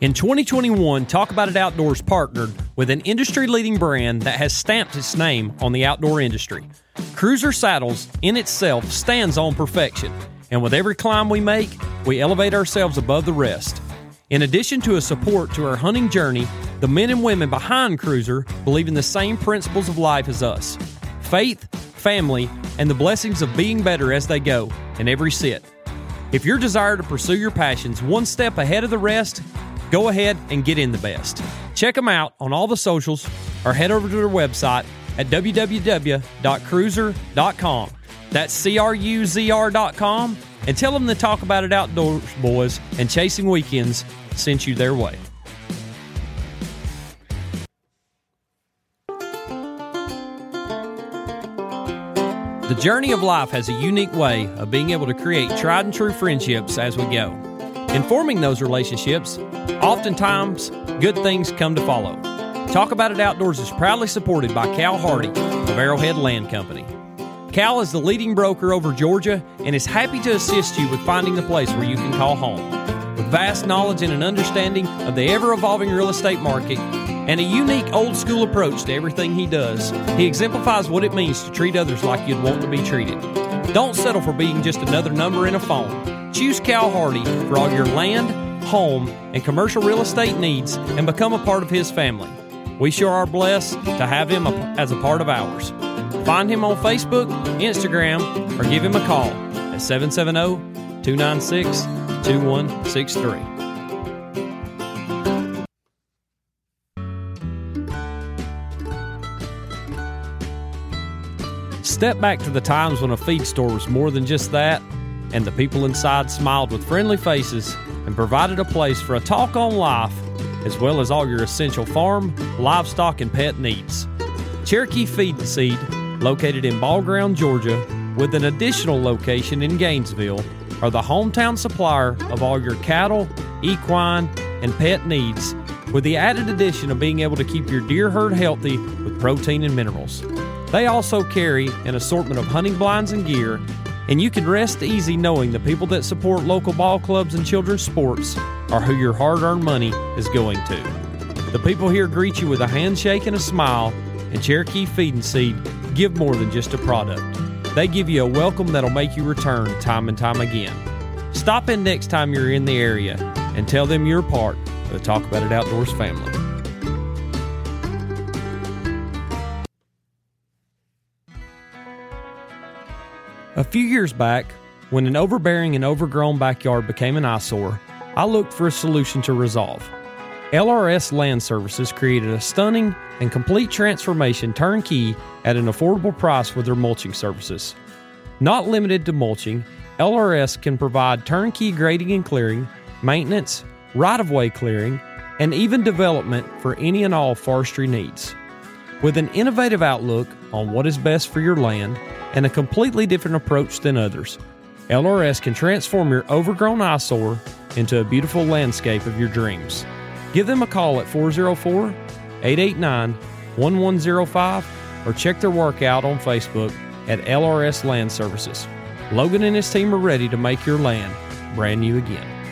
In 2021, Talk About It Outdoors partnered with an industry leading brand that has stamped its name on the outdoor industry. Cruzr Saddles in itself stands on perfection, and with every climb we make, we elevate ourselves above the rest. In addition to a support to our hunting journey, the men and women behind Cruzr believe in the same principles of life as us faith, family, and the blessings of being better as they go in every sit. If your desire to pursue your passions one step ahead of the rest, go ahead and get in the best. Check them out on all the socials or head over to their website at www.cruzr.com. That's C R U Z R.com and tell them to talk about it outdoors, boys, and chasing weekends sent you their way. The journey of life has a unique way of being able to create tried and true friendships as we go. In forming those relationships, oftentimes good things come to follow. Talk About It Outdoors is proudly supported by Cal Hardy of Arrowhead Land Company. Cal is the leading broker over Georgia and is happy to assist you with finding the place where you can call home. With vast knowledge and an understanding of the ever evolving real estate market and a unique old school approach to everything he does, he exemplifies what it means to treat others like you'd want to be treated. Don't settle for being just another number in a phone. Choose Cal Hardy for all your land, home, and commercial real estate needs and become a part of his family. We sure are blessed to have him as a part of ours. Find him on Facebook, Instagram, or give him a call at 770 296 2163. Step back to the times when a feed store was more than just that, and the people inside smiled with friendly faces and provided a place for a talk on life, as well as all your essential farm, livestock, and pet needs. Cherokee Feed and Seed, located in Ball Ground, Georgia, with an additional location in Gainesville, are the hometown supplier of all your cattle, equine, and pet needs, with the added addition of being able to keep your deer herd healthy with protein and minerals. They also carry an assortment of hunting blinds and gear, and you can rest easy knowing the people that support local ball clubs and children's sports are who your hard earned money is going to. The people here greet you with a handshake and a smile, and Cherokee Feed and Seed give more than just a product. They give you a welcome that'll make you return time and time again. Stop in next time you're in the area and tell them you're part of the Talk About It Outdoors family. A few years back, when an overbearing and overgrown backyard became an eyesore, I looked for a solution to resolve. LRS Land Services created a stunning and complete transformation turnkey at an affordable price with their mulching services. Not limited to mulching, LRS can provide turnkey grading and clearing, maintenance, right of way clearing, and even development for any and all forestry needs. With an innovative outlook on what is best for your land and a completely different approach than others, LRS can transform your overgrown eyesore into a beautiful landscape of your dreams. Give them a call at 404 889 1105 or check their work out on Facebook at LRS Land Services. Logan and his team are ready to make your land brand new again.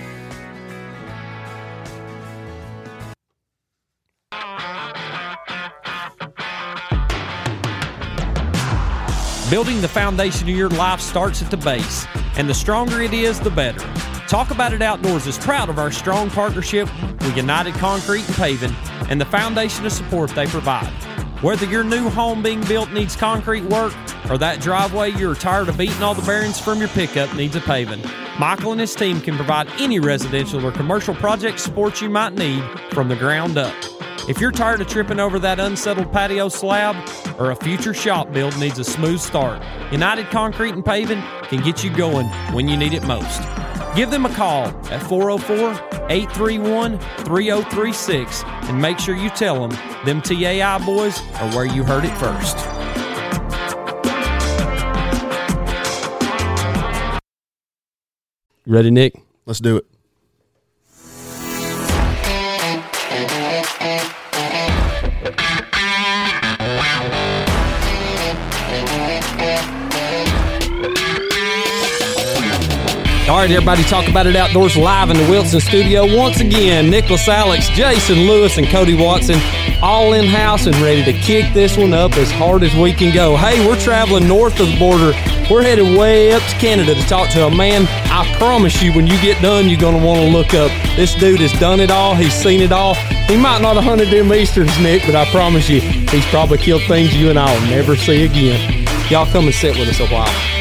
Building the foundation of your life starts at the base, and the stronger it is, the better. Talk About It Outdoors is proud of our strong partnership with United Concrete and Paving and the foundation of support they provide. Whether your new home being built needs concrete work or that driveway you're tired of beating all the bearings from your pickup needs a paving, Michael and his team can provide any residential or commercial project support you might need from the ground up. If you're tired of tripping over that unsettled patio slab or a future shop build needs a smooth start, United Concrete and Paving can get you going when you need it most. Give them a call at 404 831 3036 and make sure you tell them them TAI boys are where you heard it first. Ready, Nick? Let's do it. Right, everybody, talk about it outdoors live in the Wilson studio. Once again, Nicholas Alex, Jason Lewis, and Cody Watson all in house and ready to kick this one up as hard as we can go. Hey, we're traveling north of the border. We're headed way up to Canada to talk to a man. I promise you, when you get done, you're going to want to look up. This dude has done it all, he's seen it all. He might not have hunted them Easterns, Nick, but I promise you, he's probably killed things you and I will never see again. Y'all come and sit with us a while.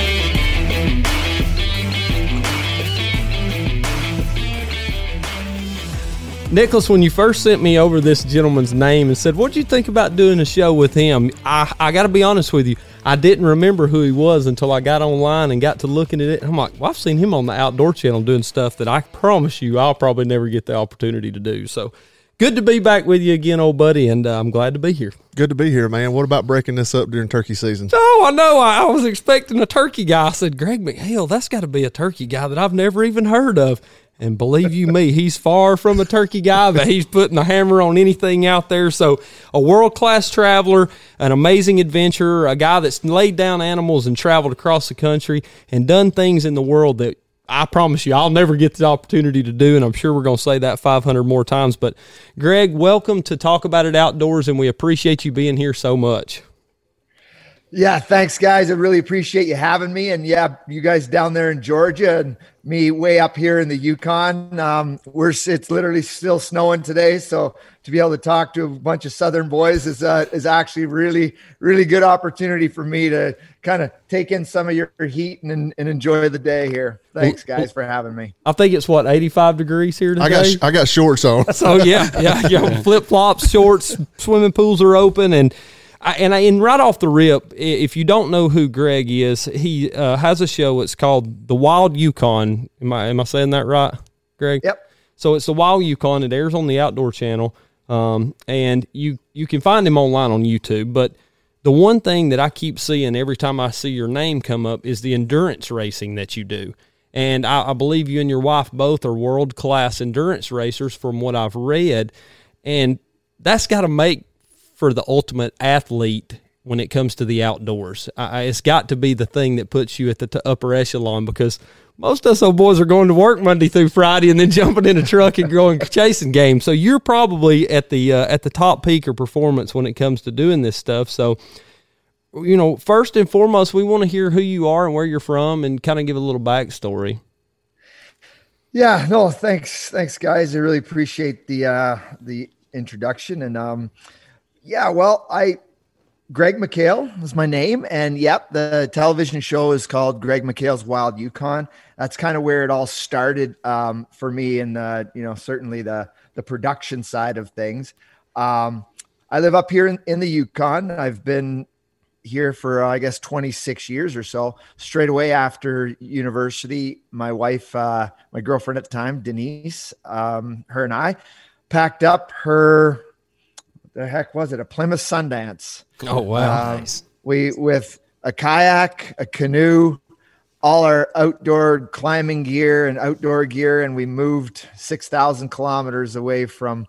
Nicholas, when you first sent me over this gentleman's name and said, What'd you think about doing a show with him? I, I got to be honest with you. I didn't remember who he was until I got online and got to looking at it. I'm like, Well, I've seen him on the Outdoor Channel doing stuff that I promise you I'll probably never get the opportunity to do. So good to be back with you again, old buddy, and uh, I'm glad to be here. Good to be here, man. What about breaking this up during turkey season? Oh, I know. I, I was expecting a turkey guy. I said, Greg McHale, that's got to be a turkey guy that I've never even heard of. And believe you me, he's far from a turkey guy, but he's putting the hammer on anything out there. So, a world class traveler, an amazing adventurer, a guy that's laid down animals and traveled across the country and done things in the world that I promise you I'll never get the opportunity to do. And I'm sure we're going to say that 500 more times. But, Greg, welcome to Talk About It Outdoors, and we appreciate you being here so much. Yeah, thanks, guys. I really appreciate you having me. And yeah, you guys down there in Georgia and me way up here in the Yukon. Um, we're it's literally still snowing today, so to be able to talk to a bunch of Southern boys is uh, is actually really really good opportunity for me to kind of take in some of your heat and, and enjoy the day here. Thanks, guys, for having me. I think it's what eighty five degrees here today. I got I got shorts on. So yeah, yeah, yeah. Flip flops, shorts. Swimming pools are open and I, and I, and right off the rip, if you don't know who Greg is, he uh, has a show. It's called The Wild Yukon. Am I am I saying that right, Greg? Yep. So it's The Wild Yukon. It airs on the Outdoor Channel, um, and you you can find him online on YouTube. But the one thing that I keep seeing every time I see your name come up is the endurance racing that you do. And I, I believe you and your wife both are world class endurance racers, from what I've read. And that's got to make for the ultimate athlete when it comes to the outdoors. I, it's got to be the thing that puts you at the t- upper echelon because most of us old boys are going to work Monday through Friday and then jumping in a truck and going chasing games. So you're probably at the uh, at the top peak of performance when it comes to doing this stuff. So you know, first and foremost, we want to hear who you are and where you're from, and kind of give a little backstory. Yeah, no, thanks, thanks, guys. I really appreciate the uh, the introduction, and um, yeah, well, I Greg McHale is my name, and yep, the television show is called Greg McHale's Wild Yukon. That's kind of where it all started um, for me, and uh, you know, certainly the the production side of things. Um, I live up here in, in the Yukon. I've been here for uh, I guess 26 years or so. Straight away after university, my wife, uh, my girlfriend at the time, Denise, um, her and I packed up her the heck was it? A Plymouth Sundance. Oh wow! Um, nice. We with a kayak, a canoe, all our outdoor climbing gear and outdoor gear, and we moved six thousand kilometers away from,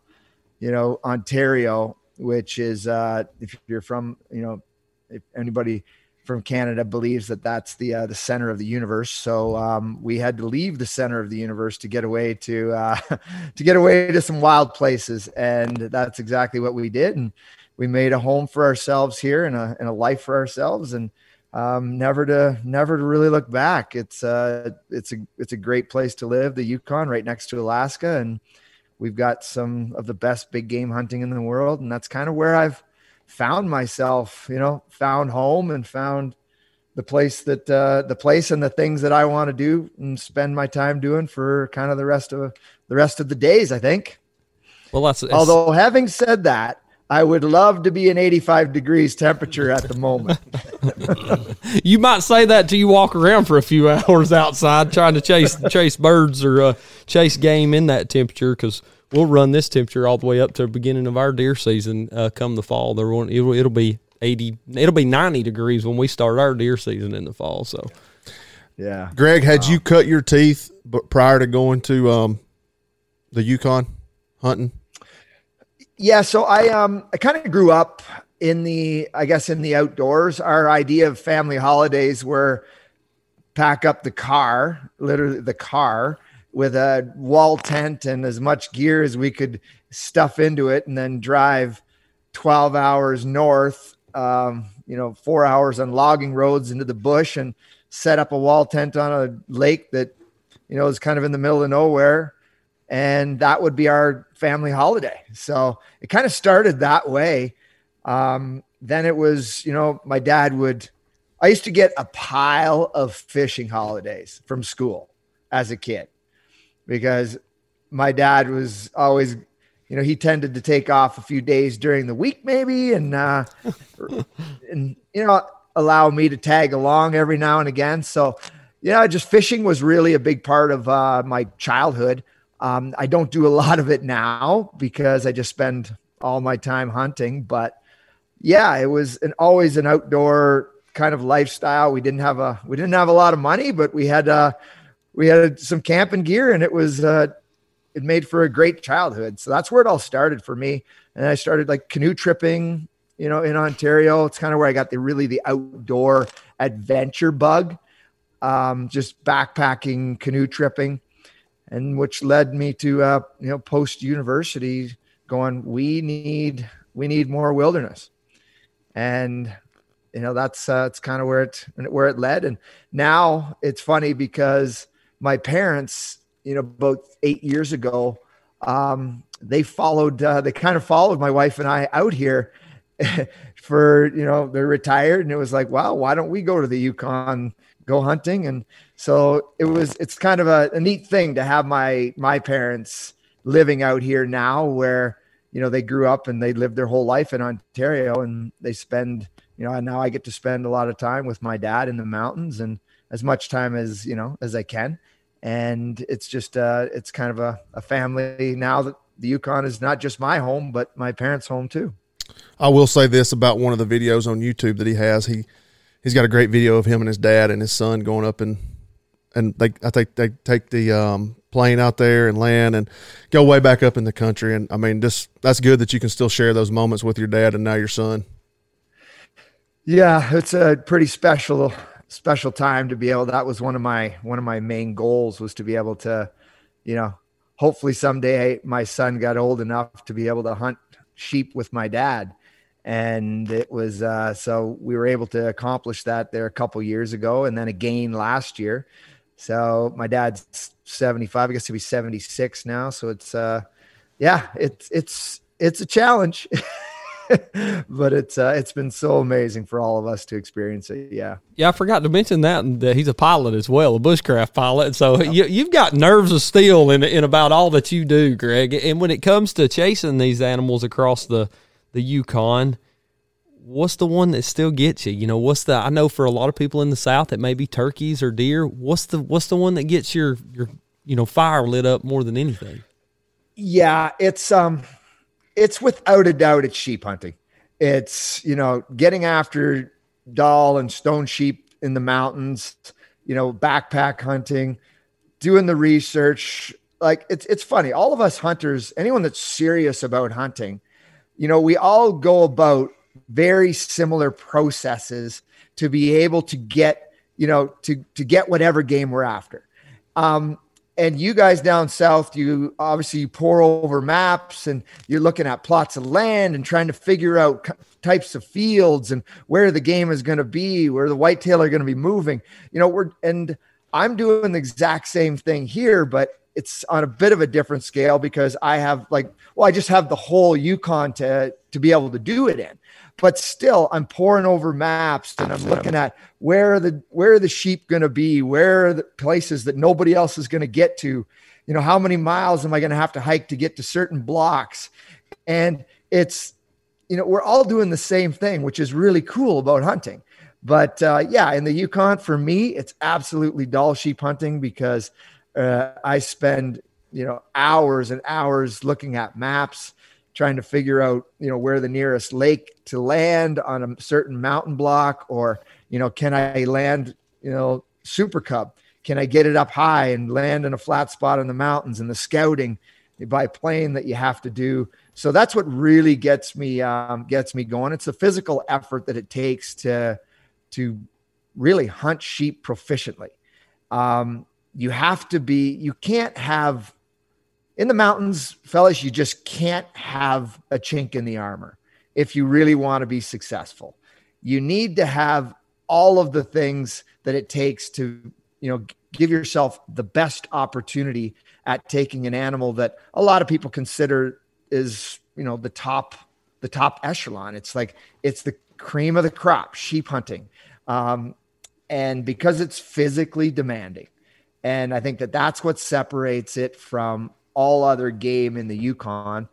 you know, Ontario, which is uh, if you're from, you know, if anybody from Canada believes that that's the uh, the center of the universe. So um, we had to leave the center of the universe to get away to uh, to get away to some wild places, and that's exactly what we did. And we made a home for ourselves here and a and a life for ourselves, and um, never to never to really look back. It's uh it's a it's a great place to live, the Yukon, right next to Alaska, and we've got some of the best big game hunting in the world, and that's kind of where I've found myself, you know, found home and found the place that uh, the place and the things that I want to do and spend my time doing for kind of the rest of the rest of the days. I think. Well, that's, that's although having said that, I would love to be in 85 degrees temperature at the moment. you might say that till you walk around for a few hours outside trying to chase chase birds or uh, chase game in that temperature because we'll run this temperature all the way up to the beginning of our deer season. Uh, come the fall, there won't, it'll, it'll be eighty, it'll be ninety degrees when we start our deer season in the fall. So, yeah. Greg, had you cut your teeth prior to going to um, the Yukon hunting? Yeah, so I um I kind of grew up in the I guess in the outdoors. Our idea of family holidays were pack up the car, literally the car, with a wall tent and as much gear as we could stuff into it, and then drive 12 hours north, um, you know, four hours on logging roads into the bush and set up a wall tent on a lake that, you know, is kind of in the middle of nowhere. And that would be our family holiday. So it kind of started that way. Um, then it was, you know, my dad would, I used to get a pile of fishing holidays from school as a kid because my dad was always you know, he tended to take off a few days during the week, maybe, and uh, and you know, allow me to tag along every now and again. So, yeah, just fishing was really a big part of uh, my childhood. Um, I don't do a lot of it now because I just spend all my time hunting. But yeah, it was an, always an outdoor kind of lifestyle. We didn't have a we didn't have a lot of money, but we had uh, we had some camping gear, and it was uh, it made for a great childhood. So that's where it all started for me. And I started like canoe tripping, you know, in Ontario. It's kind of where I got the really the outdoor adventure bug, um, just backpacking, canoe tripping, and which led me to uh, you know post university going. We need we need more wilderness, and you know that's uh, it's kind of where it where it led. And now it's funny because my parents you know, about eight years ago, um, they followed, uh, they kind of followed my wife and I out here for, you know, they're retired. And it was like, wow, why don't we go to the Yukon, go hunting? And so it was, it's kind of a, a neat thing to have my, my parents living out here now where, you know, they grew up and they lived their whole life in Ontario and they spend, you know, and now I get to spend a lot of time with my dad in the mountains and as much time as, you know, as I can and it's just uh, it's kind of a, a family now that the Yukon is not just my home, but my parents' home too. I will say this about one of the videos on YouTube that he has. He he's got a great video of him and his dad and his son going up and and they I think they take the um, plane out there and land and go way back up in the country. And I mean, just that's good that you can still share those moments with your dad and now your son. Yeah, it's a pretty special special time to be able that was one of my one of my main goals was to be able to you know hopefully someday my son got old enough to be able to hunt sheep with my dad. And it was uh, so we were able to accomplish that there a couple years ago and then again last year. So my dad's 75 i guess he'll be 76 now. So it's uh yeah it's it's it's a challenge but it's uh, it's been so amazing for all of us to experience it. Yeah. Yeah, I forgot to mention that, that he's a pilot as well, a bushcraft pilot. So you, have got nerves of steel in in about all that you do, Greg. And when it comes to chasing these animals across the the Yukon, what's the one that still gets you? You know, what's the? I know for a lot of people in the South, it may be turkeys or deer. What's the What's the one that gets your your you know fire lit up more than anything? Yeah, it's um it's without a doubt it's sheep hunting. It's, you know, getting after Dall and stone sheep in the mountains, you know, backpack hunting, doing the research. Like it's it's funny. All of us hunters, anyone that's serious about hunting, you know, we all go about very similar processes to be able to get, you know, to to get whatever game we're after. Um, and you guys down south you obviously you pore over maps and you're looking at plots of land and trying to figure out types of fields and where the game is going to be where the whitetail are going to be moving. You know we're and i'm doing the exact same thing here but it's on a bit of a different scale because i have like well i just have the whole yukon to to be able to do it in but still i'm poring over maps and i'm looking at where are the where are the sheep going to be? Where are the places that nobody else is going to get to? You know how many miles am i going to have to hike to get to certain blocks? And it's you know we're all doing the same thing which is really cool about hunting. But uh, yeah in the yukon for me it's absolutely Dall sheep hunting because uh, i spend you know hours and hours looking at maps trying to figure out, you know, where the nearest lake to land on a certain mountain block, or, you know, can I land, you know, Super Cub? Can I get it up high and land in a flat spot in the mountains and the scouting by plane that you have to do? So that's what really gets me um, gets me going. It's the physical effort that it takes to to really hunt sheep proficiently. Um, you have to be, you can't have in the mountains, fellas, you just can't have a chink in the armor if you really want to be successful. You need to have all of the things that it takes to, you know, give yourself the best opportunity at taking an animal that a lot of people consider is, you know, the top the top echelon. It's like it's the cream of the crop, sheep hunting. Um, and because it's physically demanding. And I think that that's what separates it from all other game in the Yukon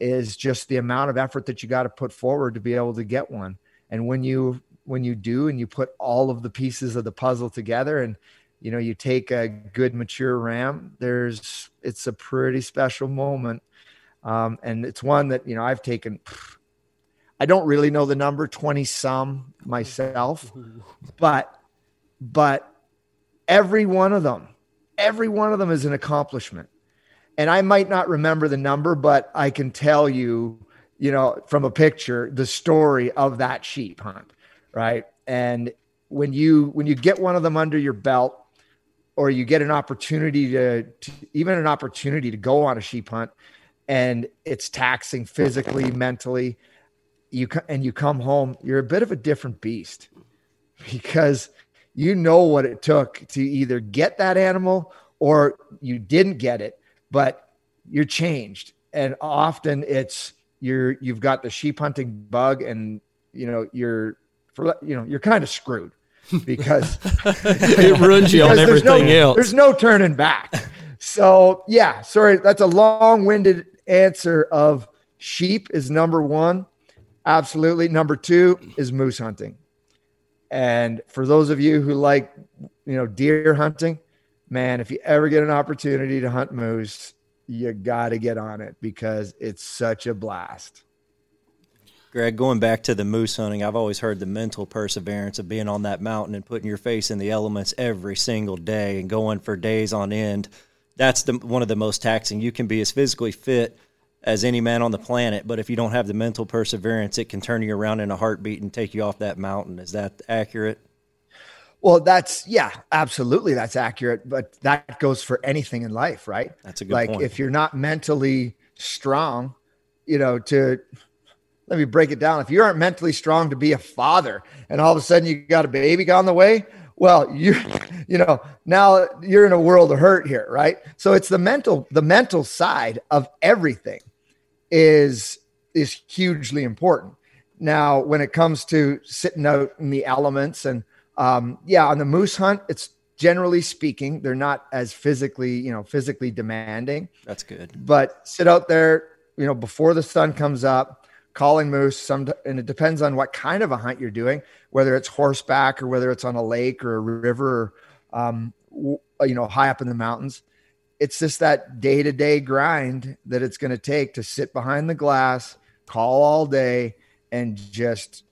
is just the amount of effort that you got to put forward to be able to get one. And when you when you do and you put all of the pieces of the puzzle together and you know you take a good mature ram there's it's a pretty special moment um, and it's one that you know i've taken i don't really know the number 20 some myself but but every one of them every one of them is an accomplishment and I might not remember the number, but I can tell you, you know, from a picture, the story of that sheep hunt, right? And when you when you get one of them under your belt, or you get an opportunity to, to even an opportunity to go on a sheep hunt, and it's taxing physically, mentally, you and you come home, you're a bit of a different beast because you know what it took to either get that animal or you didn't get it but you're changed. And often it's you're you've got the sheep hunting bug and you know you're for you know you're kind of screwed because it ruins you on everything no, else. There's no turning back. So yeah, sorry, that's a long-winded answer of sheep is number one. Absolutely. Number two is moose hunting. And for those of you who like, you know, deer hunting, man, if you ever get an opportunity to hunt moose, you got to get on it because it's such a blast. Greg, going back to the moose hunting, I've always heard the mental perseverance of being on that mountain and putting your face in the elements every single day and going for days on end. That's the, one of the most taxing. You can be as physically fit as any man on the planet, but if you don't have the mental perseverance, it can turn you around in a heartbeat and take you off that mountain. Is that accurate? Well, that's yeah, absolutely, that's accurate. But that goes for anything in life, right? That's a good like point. if you're not mentally strong, you know, to let me break it down. If you aren't mentally strong to be a father, and all of a sudden you got a baby on the way, well, you you know now you're in a world of hurt here, right? So it's the mental the mental side of everything is is hugely important. Now, when it comes to sitting out in the elements and um, yeah, on the moose hunt, it's generally speaking, they're not as physically, you know, physically demanding. That's good. But sit out there, you know, before the sun comes up, calling moose. Some, and it depends on what kind of a hunt you're doing, whether it's horseback or whether it's on a lake or a river, or, um, you know, high up in the mountains. It's just that day to day grind that it's going to take to sit behind the glass, call all day, and just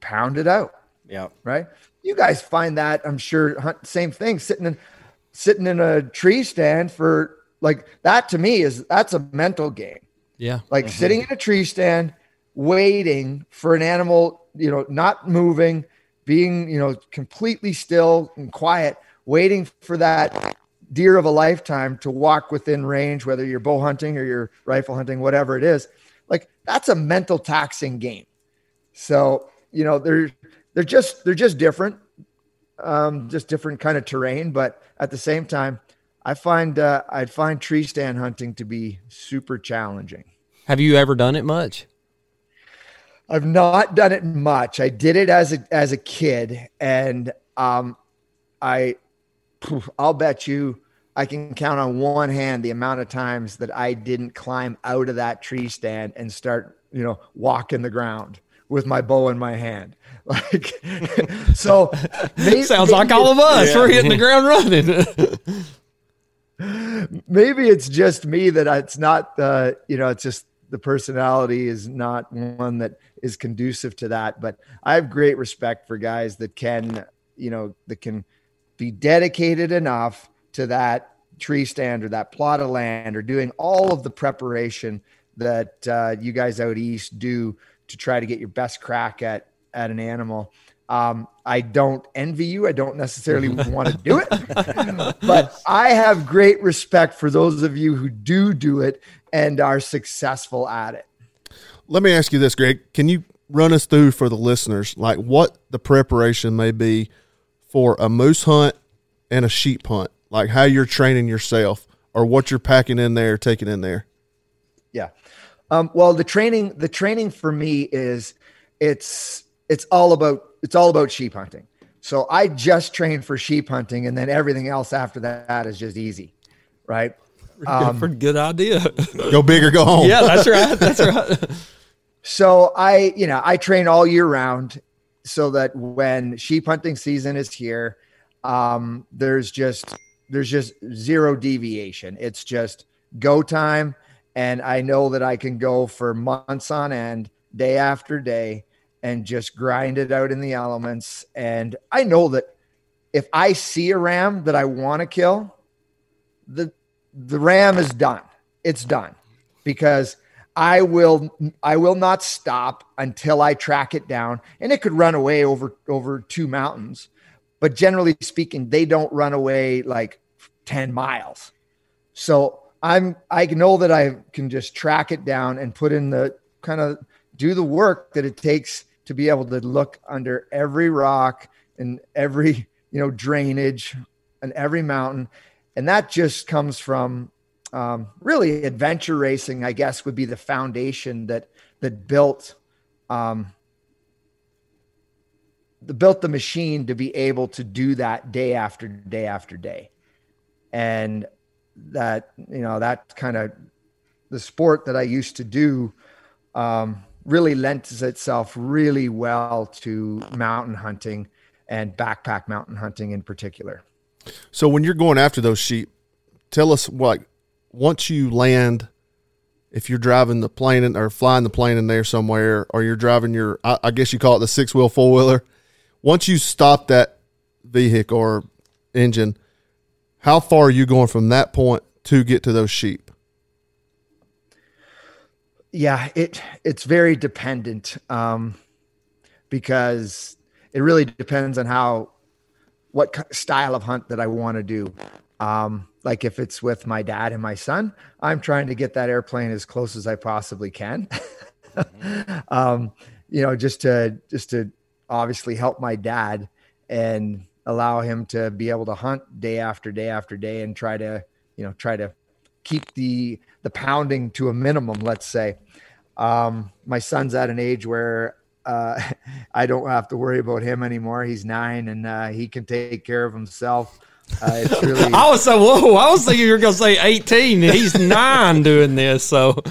pound it out. Yeah. Right you guys find that I'm sure same thing sitting in sitting in a tree stand for like that to me is that's a mental game. Yeah. Like mm-hmm. sitting in a tree stand waiting for an animal, you know, not moving, being, you know, completely still and quiet, waiting for that deer of a lifetime to walk within range, whether you're bow hunting or you're rifle hunting, whatever it is. Like that's a mental taxing game. So, you know, they're they're just they're just different, um, just different kind of terrain. But at the same time, I find uh, I find tree stand hunting to be super challenging. Have you ever done it much? I've not done it much. I did it as a as a kid, and um, I I'll bet you I can count on one hand the amount of times that I didn't climb out of that tree stand and start you know walking the ground with my bow in my hand. Like, so maybe, sounds like all of us. Yeah. We're hitting the ground running. maybe it's just me that it's not the, you know, it's just the personality is not one that is conducive to that. But I have great respect for guys that can, you know, that can be dedicated enough to that tree stand or that plot of land or doing all of the preparation that uh, you guys out east do to try to get your best crack at at an animal. Um, I don't envy you. I don't necessarily want to do it, but I have great respect for those of you who do do it and are successful at it. Let me ask you this, Greg. Can you run us through for the listeners, like what the preparation may be for a moose hunt and a sheep hunt, like how you're training yourself or what you're packing in there, taking in there? Yeah. Um, well, the training, the training for me is it's, it's all about, it's all about sheep hunting. So I just train for sheep hunting and then everything else after that is just easy. Right. Um, Pretty good idea. go big or go home. Yeah, that's right. That's right. So I, you know, I train all year round so that when sheep hunting season is here, um, there's just there's just zero deviation. It's just go time, and I know that I can go for months on end, day after day, and just grind it out in the elements. And I know that if I see a ram that I want to kill, the the ram is done. It's done because I will I will not stop until I track it down. And it could run away over over two mountains. But generally speaking, they don't run away like 10 miles. So I'm I know that I can just track it down and put in the kind of do the work that it takes to be able to look under every rock and every, you know, drainage and every mountain. And that just comes from um, really adventure racing, I guess, would be the foundation that that built um, the built the machine to be able to do that day after day after day, and that you know that kind of the sport that I used to do um, really lends itself really well to mountain hunting and backpack mountain hunting in particular. So when you're going after those sheep, tell us what once you land, if you're driving the plane in, or flying the plane in there somewhere, or you're driving your, I, I guess you call it the six wheel four wheeler, once you stop that vehicle or engine, how far are you going from that point to get to those sheep? Yeah, it it's very dependent um, because it really depends on how what style of hunt that I want to do. Um, like if it's with my dad and my son, I'm trying to get that airplane as close as I possibly can. um, you know, just to just to obviously help my dad and allow him to be able to hunt day after day after day and try to, you know, try to keep the the pounding to a minimum, let's say. Um, my son's at an age where uh, I don't have to worry about him anymore. He's nine and uh, he can take care of himself. Uh, it's really. I was so whoa. I was thinking you were going to say eighteen. He's nine doing this. So.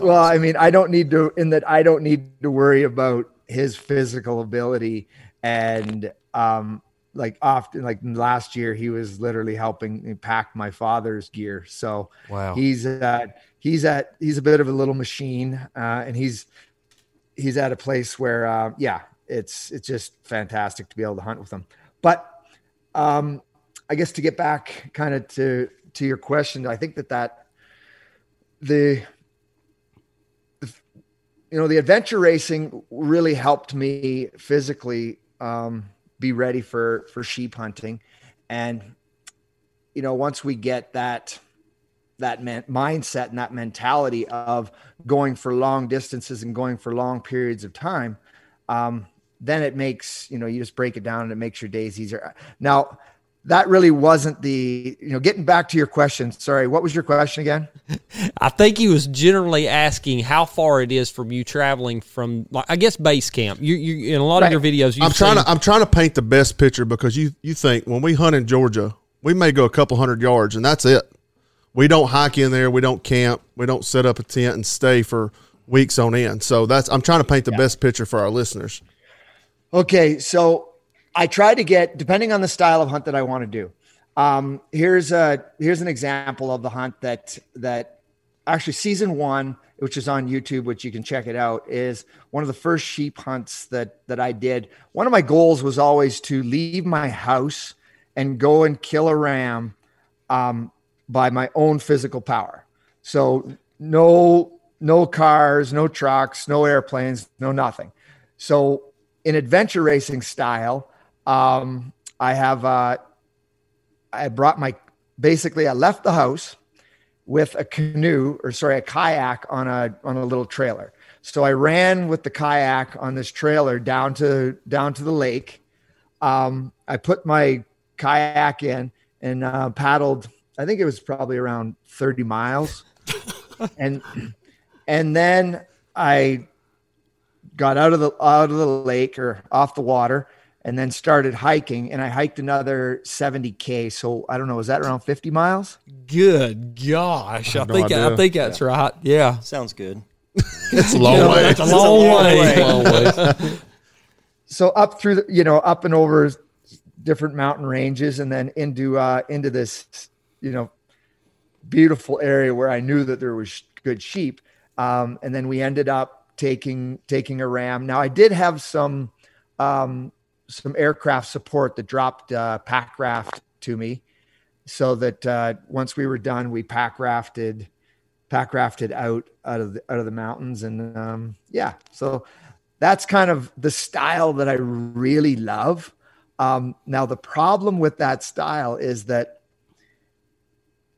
well, I mean, I don't need to. In that, I don't need to worry about his physical ability and um like often like last year he was literally helping me pack my father's gear. So wow. he's at he's at he's a bit of a little machine uh and he's he's at a place where uh yeah it's it's just fantastic to be able to hunt with him. But um, I guess to get back kind of to to your question, I think that that the, the you know the adventure racing really helped me physically um, be ready for for sheep hunting, and you know once we get that that man, mindset and that mentality of going for long distances and going for long periods of time, um, then it makes you know you just break it down and it makes your days easier. Now that really wasn't the you know getting back to your question sorry what was your question again? I think he was generally asking how far it is from you traveling from i guess base camp. You, you in a lot right. of your videos i'm trying to i'm trying to paint the best picture because you you think when we hunt in georgia we may go a couple hundred yards and that's it. We don't hike in there we don't camp we don't set up a tent and stay for weeks on end. So that's i'm trying to paint the yeah. best picture for our listeners. Okay, so I try to get depending on the style of hunt that I want to do. Um, here's a here's an example of the hunt that that actually season one, which is on YouTube, which you can check it out, is one of the first sheep hunts that that I did. One of my goals was always to leave my house and go and kill a ram um, by my own physical power. So no no cars, no trucks, no airplanes, no nothing. So in adventure racing style, um, I have uh, I brought my basically I left the house with a canoe or sorry a kayak on a on a little trailer. So I ran with the kayak on this trailer down to down to the lake. Um, I put my kayak in and uh, paddled. I think it was probably around 30 miles, and and then I got out of the out of the lake or off the water and then started hiking and I hiked another 70k so I don't know is that around 50 miles Good gosh. I, I have no think I think that's right. Yeah. Sounds good. It's a long Yeah, way. That's a long way. Long way. so up through the you know up and over different mountain ranges and then into uh into this you know beautiful area where I knew that there was good sheep um and then we ended up taking taking a ram now I did have some um some aircraft support that dropped uh pack raft to me so that uh once we were done we pack rafted pack rafted out out of the out of the mountains and um yeah so that's kind of the style that I really love. Um, now, the problem with that style is that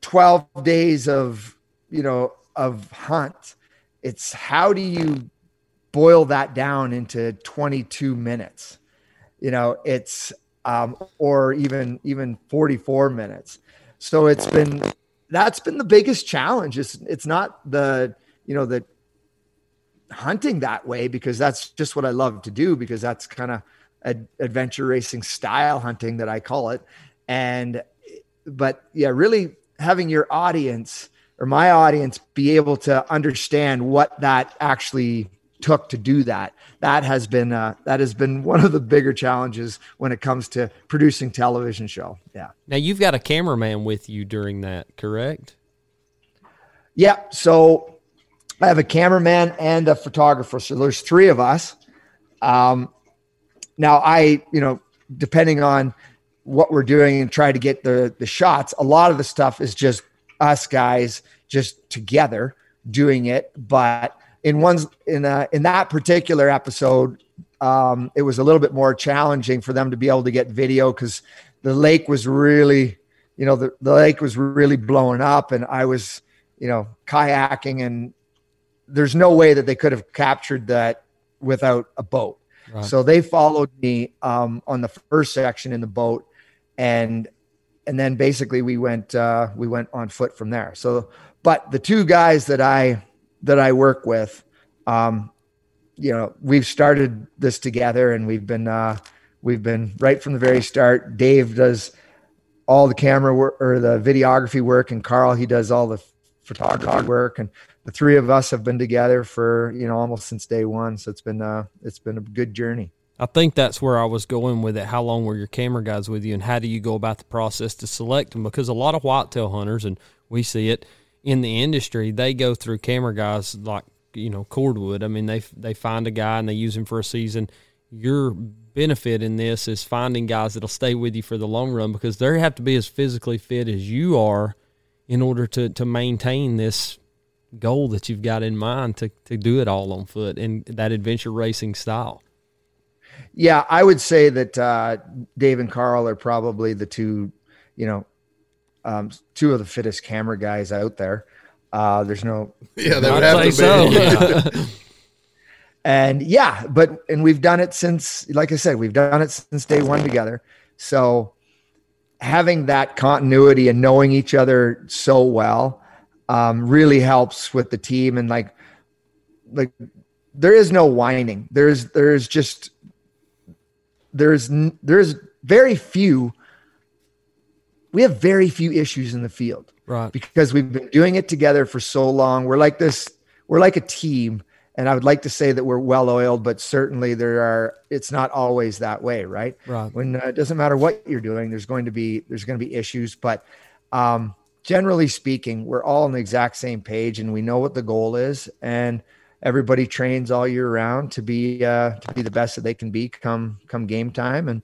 12 days of, you know, of hunt, it's how do you boil that down into 22 minutes? You know, it's, um, or even, even 44 minutes. So it's been, that's been the biggest challenge. It's, it's not the, you know, the, hunting that way because that's just what I love to do because that's kind of ad- adventure racing style hunting that I call it. And but yeah, really having your audience or my audience be able to understand what that actually took to do that. That has been uh, that has been one of the bigger challenges when it comes to producing television show. Yeah. Now you've got a cameraman with you during that, correct? Yeah. So I have a cameraman and a photographer. So there's three of us. Um, now I, you know, depending on what we're doing and try to get the the shots, a lot of the stuff is just us guys just together doing it. But in one's in a, in that particular episode, um, it was a little bit more challenging for them to be able to get video because the lake was really, you know, the, the lake was really blowing up, and I was, you know, kayaking and there's no way that they could have captured that without a boat. Right. So they followed me um, on the first section in the boat, and and then basically we went uh, we went on foot from there. So, but the two guys that I that I work with, um, you know, we've started this together, and we've been uh, we've been right from the very start. Dave does all the camera work or the videography work, and Carl he does all the photography work, and the three of us have been together for you know almost since day one. So it's been uh, it's been a good journey. I think that's where I was going with it. How long were your camera guys with you, and how do you go about the process to select them? Because a lot of whitetail hunters, and we see it in the industry, they go through camera guys like you know Cordwood. I mean, they they find a guy and they use him for a season. Your benefit in this is finding guys that'll stay with you for the long run because they have to be as physically fit as you are in order to to maintain this goal that you've got in mind to to do it all on foot in that adventure racing style. Yeah, I would say that uh, Dave and Carl are probably the two, you know, um, two of the fittest camera guys out there. Uh, there's no, Yeah, they I'd would have to say be. so. and yeah, but and we've done it since, like I said, we've done it since day one together. So having that continuity and knowing each other so well um, really helps with the team. And like, like there is no whining. There's there's just there's there's very few. We have very few issues in the field right. because we've been doing it together for so long. We're like this, we're like a team. And I would like to say that we're well oiled, but certainly there are, it's not always that way, right? Right. When uh, it doesn't matter what you're doing, there's going to be, there's going to be issues. But um, generally speaking, we're all on the exact same page and we know what the goal is. And everybody trains all year round to be, uh, to be the best that they can be come, come game time. And,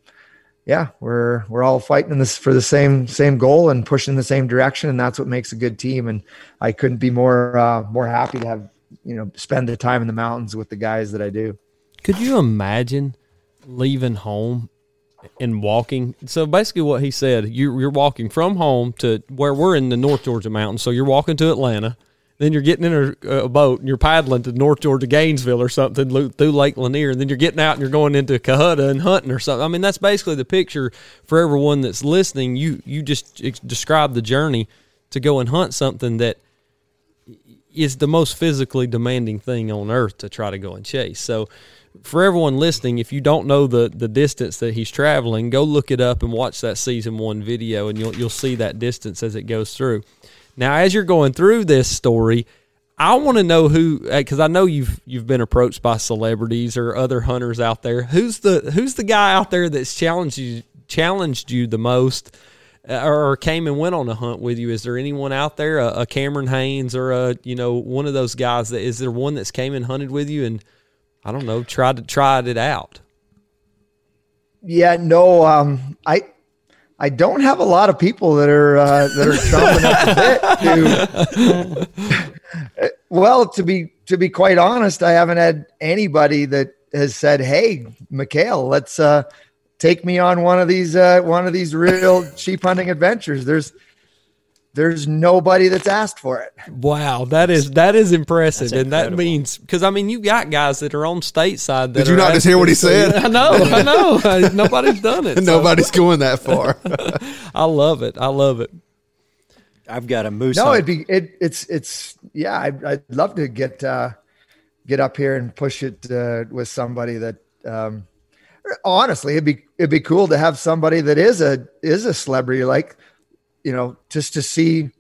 yeah, we're we're all fighting this for the same same goal and pushing in the same direction, and that's what makes a good team. And I couldn't be more uh, more happy to have you know spend the time in the mountains with the guys that I do. Could you imagine leaving home and walking. So basically, what he said, you, you're walking from home to where we're in the North Georgia mountains. So you're walking to Atlanta, then you're getting in a, a boat and you're paddling to North Georgia Gainesville or something through Lake Lanier, and then you're getting out and you're going into Cohutta and hunting or something. I mean, that's basically the picture for everyone that's listening. You you just describe the journey to go and hunt something that is the most physically demanding thing on earth to try to go and chase. So for everyone listening, if you don't know the the distance that he's traveling, go look it up and watch that season one video, and you'll you'll see that distance as it goes through. Now, as you're going through this story, I want to know who, because uh, I know you've you've been approached by celebrities or other hunters out there. Who's the who's the guy out there that's challenged you challenged you the most, uh, or came and went on a hunt with you? Is there anyone out there, a, a Cameron Hanes or a you know one of those guys that is there one that's came and hunted with you and I don't know, tried to tried it out. Yeah, no, um, I I don't have a lot of people that are uh, that are chomping at the bit. To, well, to be to be quite honest, I haven't had anybody that has said, "Hey, McHale, let's uh, take me on one of these uh, one of these real sheep hunting adventures." There's there's nobody that's asked for it. Wow, that is that is impressive, and that means because I mean you got guys that are on stateside. That Did you not just hear what he said? I know, I know. Nobody's done it. Nobody's so. going that far. I love it. I love it. I've got a moose. No, it'd be it. It's it's yeah. I'd, I'd love to get uh, get up here and push it uh, with somebody that. Um, honestly, it'd be it'd be cool to have somebody that is a is a celebrity like you know, just to see.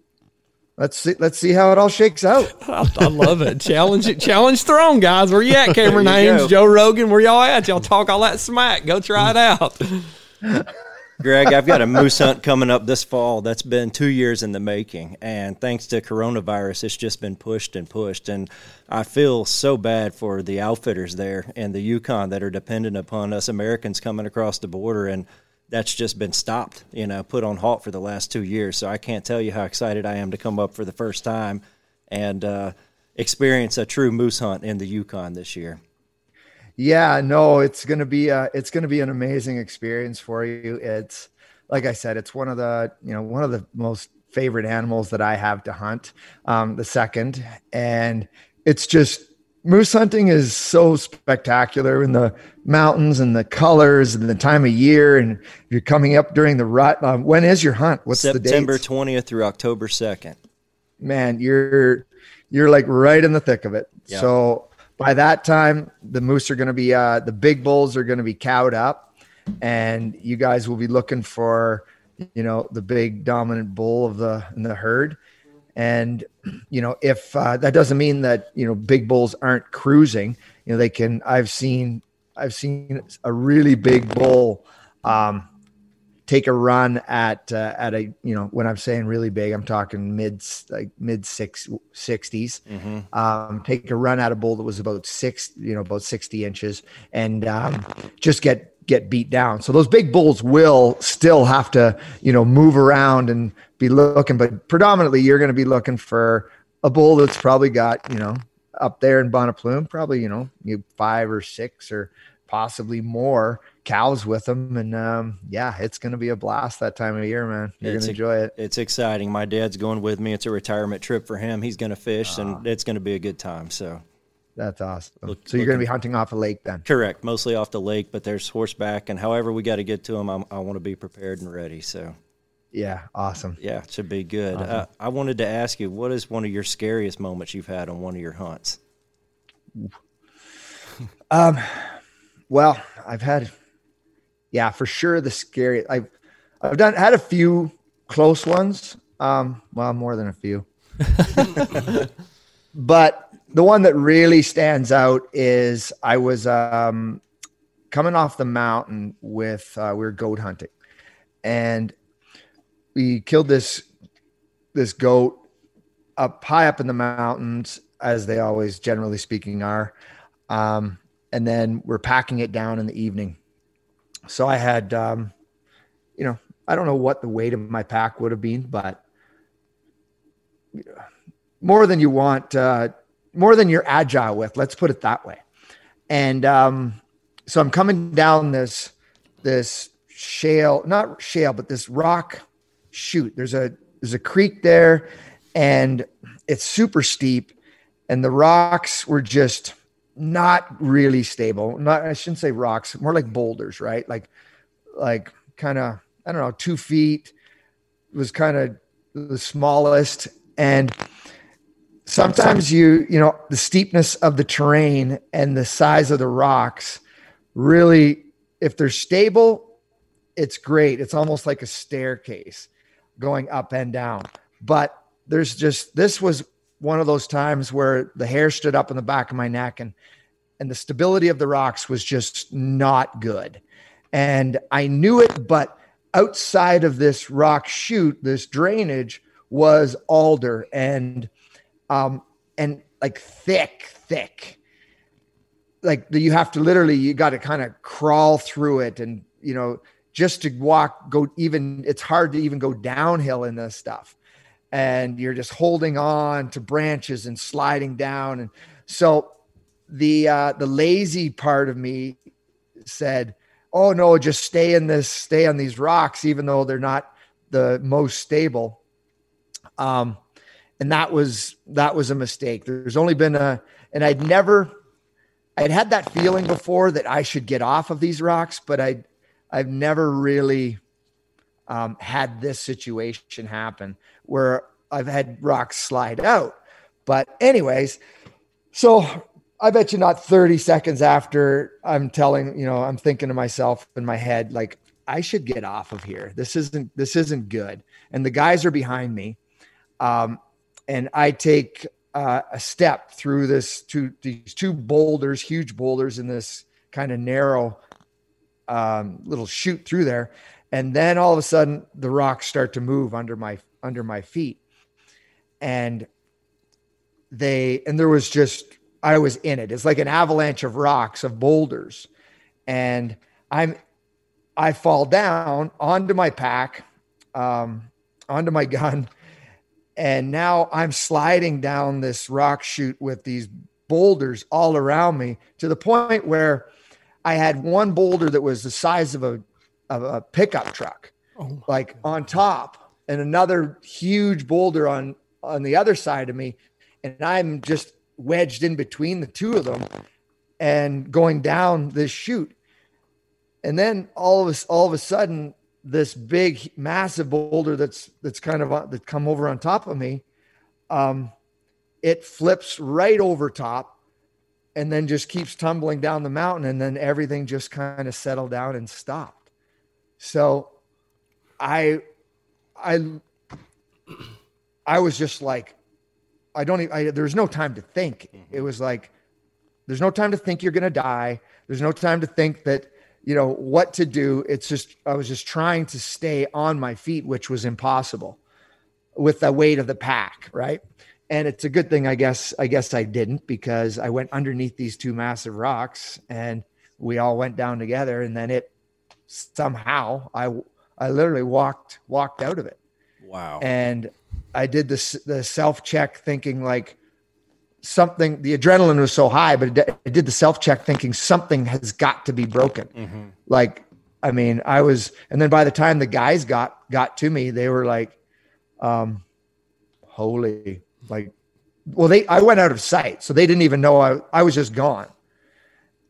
Let's see. Let's see how it all shakes out. I, I love it. Challenge it. Challenge thrown, guys. Where you at, Cameron Hanes. Joe Rogan? Where y'all at? Y'all talk all that smack. Go try it out. Greg, I've got a moose hunt coming up this fall that's been two years in the making. And thanks to coronavirus, it's just been pushed and pushed. And I feel so bad for the outfitters there in the Yukon that are dependent upon us Americans coming across the border. And that's just been stopped, you know, put on halt for the last two years. So I can't tell you how excited I am to come up for the first time and uh, experience a true moose hunt in the Yukon this year. Yeah, no, it's gonna be a, it's gonna be an amazing experience for you. It's like I said, it's one of the you know one of the most favorite animals that I have to hunt. Um, the second, and it's just moose hunting is so spectacular in the mountains and the colors and the time of year. And you're coming up during the rut um, when is your hunt? What's september the september 20th through october 2nd man you're you're like right in the thick of it. So by that time the moose are going to be uh, the big bulls are going to be cowed up and you guys will be looking for you know the big dominant bull of the in the herd. And you know, if uh, that doesn't mean that you know big bulls aren't cruising, you know, they can. I've seen I've seen a really big bull um, take a run at uh, at a you know when I'm saying really big, I'm talking mid like mid six sixties. Mm-hmm. Um, take a run at a bull that was about six you know about sixty inches and um, just get get beat down. So those big bulls will still have to, you know, move around and be looking, but predominantly you're going to be looking for a bull that's probably got, you know, up there in Bonnet Plume, probably, you know, you five or six or possibly more cows with them. And um, yeah, it's going to be a blast that time of year, man. You're going to enjoy it. It's exciting. My dad's going with me. It's a retirement trip for him. He's going to fish uh, and it's going to be a good time. So that's awesome. Look, so you're going to be hunting off a lake then? Correct, mostly off the lake, but there's horseback, and however we got to get to them, I'm, i want to be prepared and ready. So, yeah, awesome. Yeah, it should be good. Awesome. Uh, I wanted to ask you, what is one of your scariest moments you've had on one of your hunts? um, well, I've had, yeah, for sure the scary. I've I've done had a few close ones. Um, well, more than a few. but the one that really stands out is I was um, coming off the mountain with uh, we were goat hunting, and we killed this this goat up high up in the mountains, as they always, generally speaking, are. Um, and then we're packing it down in the evening. So I had, um, you know, I don't know what the weight of my pack would have been, but more than you want. Uh, more than you're agile with. Let's put it that way. And um, so I'm coming down this this shale, not shale, but this rock chute. There's a there's a creek there, and it's super steep, and the rocks were just not really stable. Not I shouldn't say rocks, more like boulders, right? Like like kind of I don't know, two feet was kind of the smallest, and sometimes you you know the steepness of the terrain and the size of the rocks really if they're stable it's great. It's almost like a staircase going up and down. But there's just this was one of those times where the hair stood up in the back of my neck and and the stability of the rocks was just not good. And i knew it but outside of this rock chute this drainage was alder. And um, and like thick, thick. Like you have to literally, you got to kind of crawl through it, and you know, just to walk, go even. It's hard to even go downhill in this stuff, and you're just holding on to branches and sliding down, and so the uh, the lazy part of me said, "Oh no, just stay in this, stay on these rocks, even though they're not the most stable." Um, and that was that was a mistake. There's only been a, and I'd never, I'd had that feeling before that I should get off of these rocks, but I, I've never really um, had this situation happen where I've had rocks slide out. But anyways, so I bet you not 30 seconds after I'm telling, you know, I'm thinking to myself in my head, like, I should get off of here. This isn't, this isn't good. And the guys are behind me. Um, and I take uh, a step through this two these two boulders, huge boulders in this kind of narrow um, little chute through there, and then all of a sudden the rocks start to move under my under my feet, and they and there was just I was in it. It's like an avalanche of rocks of boulders, and I'm I fall down onto my pack, um, onto my gun, and now I'm sliding down this rock chute with these boulders all around me to the point where I had one boulder that was the size of a of a pickup truck, oh like God. on top, and another huge boulder on on the other side of me, and I'm just wedged in between the two of them, and going down this chute, and then all of a all of a sudden this big massive boulder that's that's kind of that come over on top of me um it flips right over top and then just keeps tumbling down the mountain and then everything just kind of settled down and stopped. So i i i was just like i don't even I, there's no time to think. It was like there's no time to think you're going to die. There's no time to think that you know what to do. It's just i was just trying to stay on my feet which was impossible with the weight of the pack right? And it's a good thing i guess i guess i didn't because i went underneath these two massive rocks and we all went down together and then it somehow i i literally walked walked out of it. Wow. And i did this the self check thinking like something the adrenaline was so high but it, did the self check thinking something has got to be broken. Mm-hmm. like i mean i was and then by the time the guys got got to me they were like um holy like well they i went out of sight so they didn't even know i, I was just gone.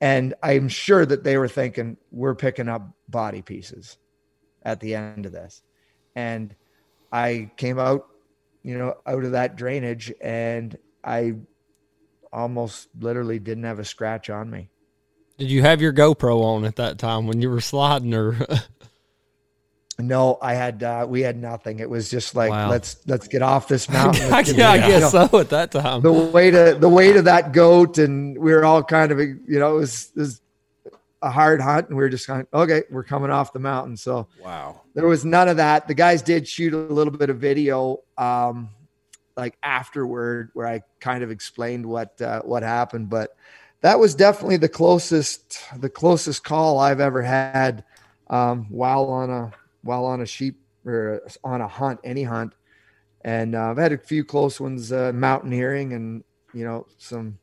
And i'm sure that they were thinking we're picking up body pieces at the end of this. And i came out you know out of that drainage and i almost literally didn't have a scratch on me. Did you have your GoPro on at that time when you were sliding or No, I had uh, we had nothing. It was just like let's let's get off this mountain. yeah, I guess you know, so at that time. The weight of the weight of that goat, and we were all kind of you know it was, it was a hard hunt, and we were just kind of okay, we're coming off the mountain. So wow, there was none of that. The guys did shoot a little bit of video. Um, like afterward where I kind of explained what uh, what happened. But that was definitely the closest the closest call I've ever had um, while on a while on a sheep or on a hunt, any hunt. And uh, I've had a few close ones, uh, mountaineering and you know some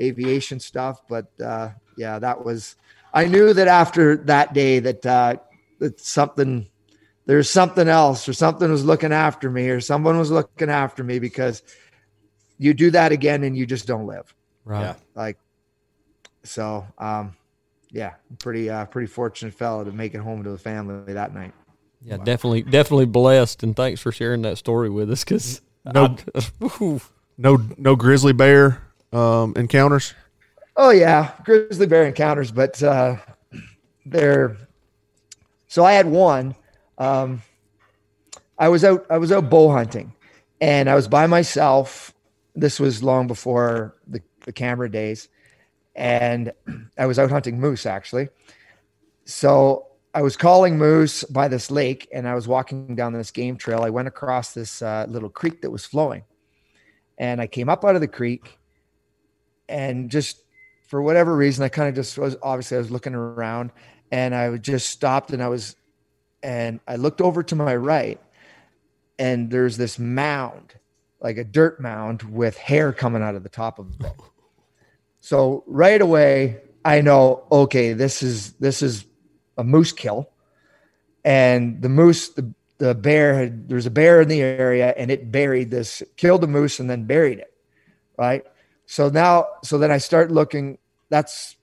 aviation stuff. But uh, yeah, that was I knew that after that day that uh, that something there's something else or something was looking after me or someone was looking after me because you do that again and you just don't live. Right. Yeah. Like so um yeah, pretty uh pretty fortunate fellow to make it home to the family that night. Yeah, definitely, definitely blessed, and thanks for sharing that story with us. Because No- No, no grizzly bear um, encounters. Oh yeah, grizzly bear encounters, but uh, they're so I had one. Um, I was out. I was out bow hunting, and I was by myself. This was long before the, the camera days, and I was out hunting moose actually. So I was calling moose by this lake, and I was walking down this game trail. I went across this uh, little creek that was flowing, and I came up out of the creek, and just for whatever reason, I kind of just was obviously I was looking around and I just stopped and I was and I looked over to my right and there's this mound, like a dirt mound with hair coming out of the top of it. So right away, I know, okay, this is this is a moose kill. And the moose, the, the bear had there's a bear in the area and it buried this, killed the moose and then buried it. Right. So now, so then I start looking. That's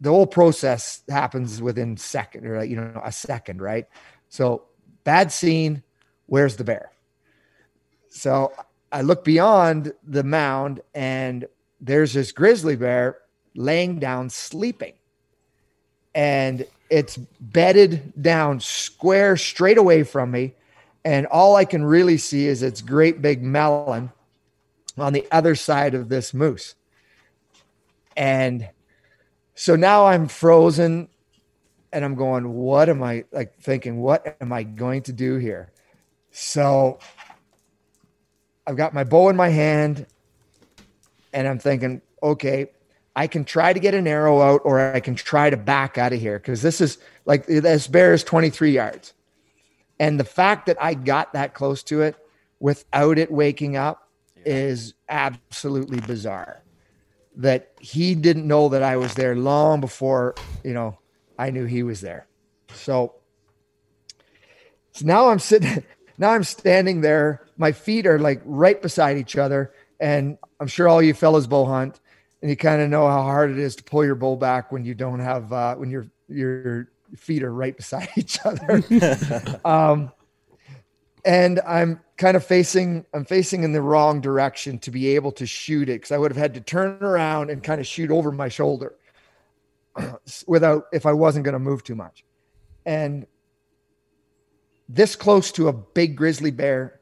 the whole process happens within second or you know a second, right? So bad scene. Where's the bear? So I look beyond the mound and there's this grizzly bear laying down sleeping, and it's bedded down square straight away from me, and all I can really see is its great big melon on the other side of this moose. And so now I'm frozen and I'm going, what am I like thinking? What am I going to do here? So I've got my bow in my hand and I'm thinking, okay, I can try to get an arrow out or I can try to back out of here because this is like this bear is 23 yards. And the fact that I got that close to it without it waking up is absolutely bizarre. That he didn't know that I was there long before, you know, I knew he was there. So, so now I'm sitting, now I'm standing there. My feet are like right beside each other. And I'm sure all you fellas bow hunt and you kind of know how hard it is to pull your bow back when you don't have, uh, when your, your feet are right beside each other. um, and I'm kind of facing I'm facing in the wrong direction to be able to shoot it because I would have had to turn around and kind of shoot over my shoulder without if I wasn't going to move too much. And this close to a big grizzly bear,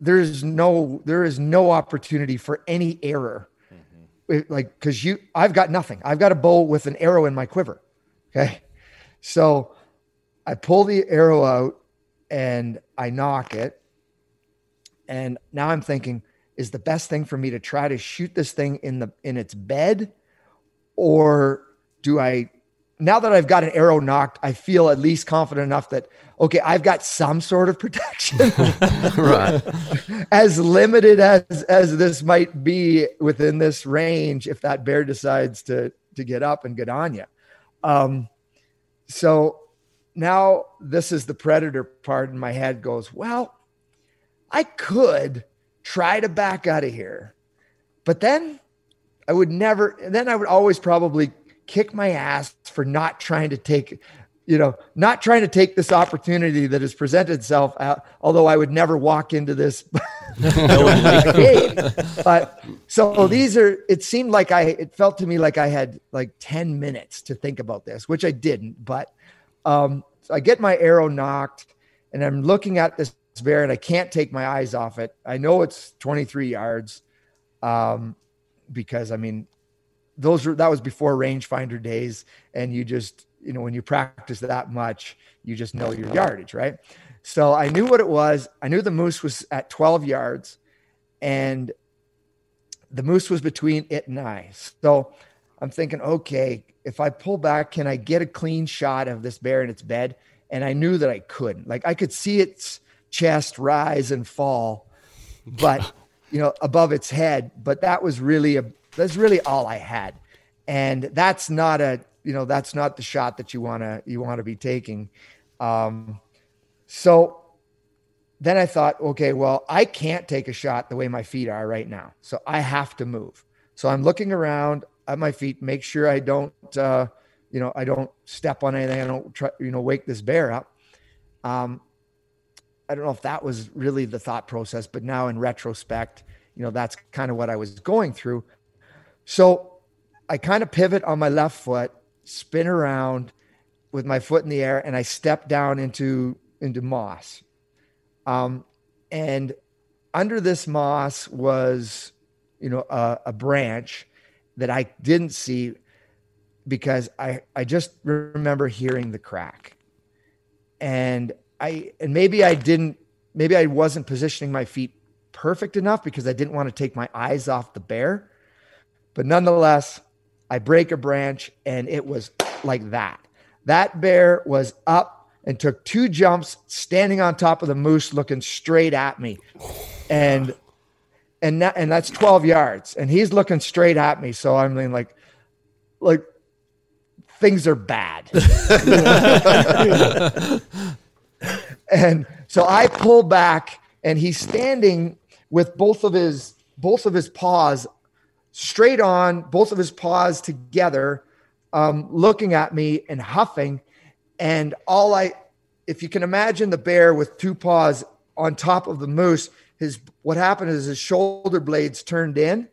there is no there is no opportunity for any error. Mm-hmm. It- Like because you I've got nothing. I've got a bow with an arrow in my quiver. Okay. So I pull the arrow out and I nock it. And now I'm thinking, is the best thing for me to try to shoot this thing in the in its bed? Or do I now that I've got an arrow nocked, I feel at least confident enough that okay, I've got some sort of protection. right. as limited as as this might be within this range if that bear decides to to get up and get on you um so now this is the predator part in my head goes well i could try to back out of here but then i would never then i would always probably kick my ass for not trying to take you know not trying to take this opportunity that has presented itself out although i would never walk into this. But so these are it seemed like i it felt to me like i had like 10 minutes to think about this which i didn't but um so i get my arrow nocked and i'm looking at this bear and i can't take my eyes off it. I know it's 23 yards um because i mean those were that was before rangefinder days. And you just you know when you practice that much you just know your yardage right? So i knew what it was. I knew the moose was at 12 yards and the moose was between it and i. So i'm thinking okay if i pull back can i get a clean shot of this bear in its bed? And i knew that i couldn't. Like i could see its chest rise and fall but you know above its head. But that was really a that's really all i had. And that's not a you know that's not the shot that you want to you want to be taking. Um, so then i thought okay well i can't take a shot the way my feet are right now. So i have to move. So i'm looking around at my feet make sure i don't uh, you know i don't step on anything. I don't try you know wake this bear up. Um, i don't know if that was really the thought process but now in retrospect you know that's kind of what i was going through so I kind of pivot on my left foot, spin around with my foot in the air, and I step down into into moss. Um, and under this moss was, you know, a, a branch that I didn't see because I I just remember hearing the crack, and I and maybe I didn't maybe I wasn't positioning my feet perfect enough because I didn't want to take my eyes off the bear, but nonetheless I break a branch and it was like that. That bear was up and took two jumps, standing on top of the moose, looking straight at me. And and that, and that's 12 yards. And he's looking straight at me. So I'm like, like things are bad. and so I pull back and he's standing with both of his both of his paws straight on, both of his paws together, um, looking at me and huffing. And all I, if you can imagine the bear with two paws on top of the moose, his what happened is his shoulder blades turned in.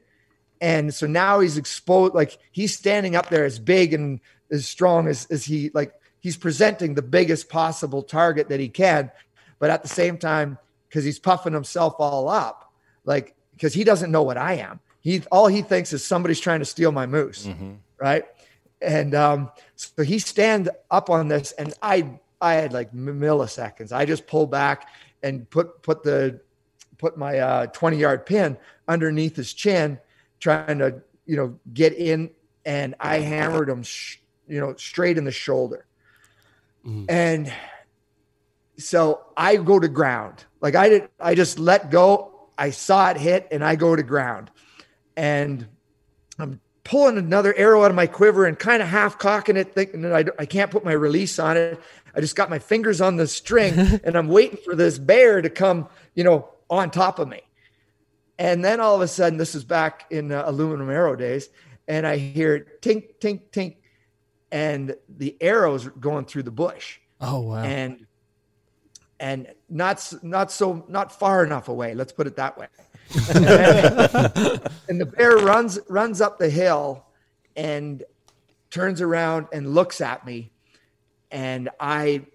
And so now he's exposed, like he's standing up there as big and as strong as, as he like he's presenting the biggest possible target that he can. But at the same time, because he's puffing himself all up, like because he doesn't know what I am. He all he thinks is somebody's trying to steal my moose, mm-hmm. right? And um, so he stand up on this, and I I had like milliseconds. I just pulled back and put put the put my uh, 20 yard pin underneath his chin, trying to you know get in, and I hammered him, sh- you know, straight in the shoulder, mm-hmm. and so I go to ground. Like I did, I just let go. I saw it hit, and I go to ground and I'm pulling another arrow out of my quiver and kind of half cocking it, thinking that I, I can't put my release on it. I just got my fingers on the string and I'm waiting for this bear to come, you know, on top of me. And then all of a sudden, this is back in uh, aluminum arrow days, and I hear tink, tink, tink, and the arrows going through the bush. Oh wow! And and not not so not far enough away. Let's put it that way. and the bear runs runs up the hill and turns around and looks at me. And i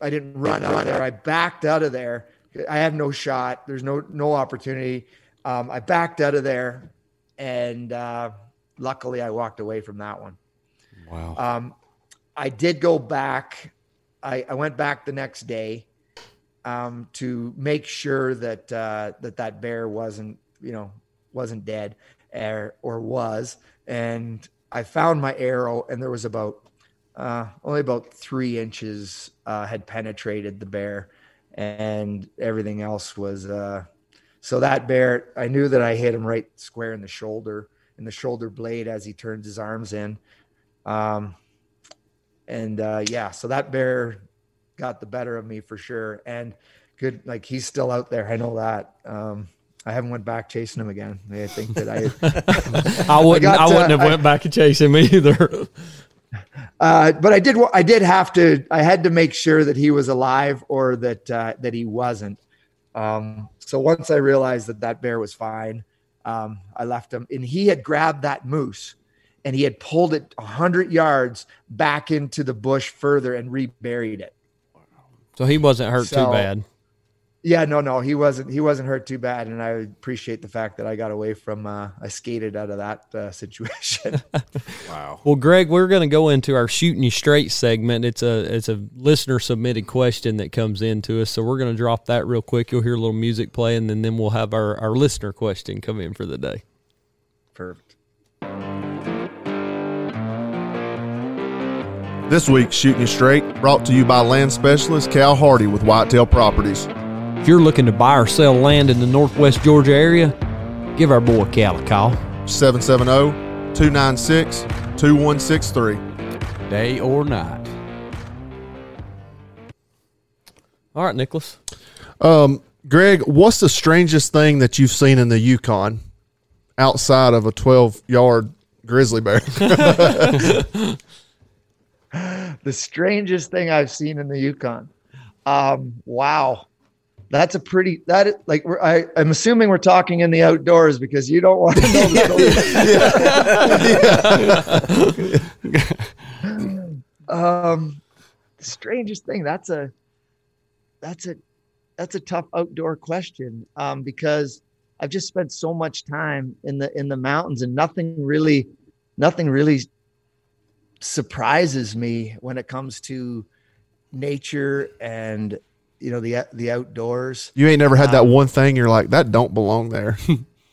i didn't run out of there. I backed out of there. I have no shot. There's no no opportunity. Um, i backed out of there and uh, luckily i walked away from that one. Wow. Um, i did go back. I, I went back the next day um, to make sure that uh, that that bear wasn't you know wasn't dead or, or was. And I found my arrow and there was about uh, only about three inches uh, had penetrated the bear and everything else was uh, so that bear I knew that I hit him right square in the shoulder in the shoulder blade as he turned his arms in. Um, and uh, yeah so that bear got the better of me for sure. And good, like he's still out there. I know that. Um, I haven't went back chasing him again. I think that I, I wouldn't, I, I wouldn't have went back and chase him either. Uh, but I did, I did have to, I had to make sure that he was alive or that, uh, that he wasn't. Um, so once I realized that that bear was fine, um, I left him and he had grabbed that moose and he had pulled it a hundred yards back into the bush further and reburied it. So he wasn't hurt so, too bad. Yeah, no, no, he wasn't. He wasn't hurt too bad, and I appreciate the fact that I got away from. Uh, I skated out of that uh, situation. wow. Well, Greg, we're going to go into our shooting you straight segment. It's a it's a listener submitted question that comes into us, so we're going to drop that real quick. You'll hear a little music play, and then we'll have our our listener question come in for the day. Perfect. This week's Shooting You Straight brought to you by land specialist Cal Hardy with Whitetail Properties. If you're looking to buy or sell land in the northwest Georgia area, give our boy Cal a call. 770 296 2163. Day or night. All right, Nicholas. Um, Greg, what's the strangest thing that you've seen in the Yukon outside of a 12 yard grizzly bear? the strangest thing I've seen in the Yukon. Um, wow. That's a pretty that is, like we're, I, I'm assuming we're talking in the outdoors because you don't want to know the um the strangest thing that's a that's a that's a tough outdoor question um because I've just spent so much time in the in the mountains and nothing really nothing really surprises me when it comes to nature and you know the the outdoors. You ain't never had that um, one thing you're like that don't belong there.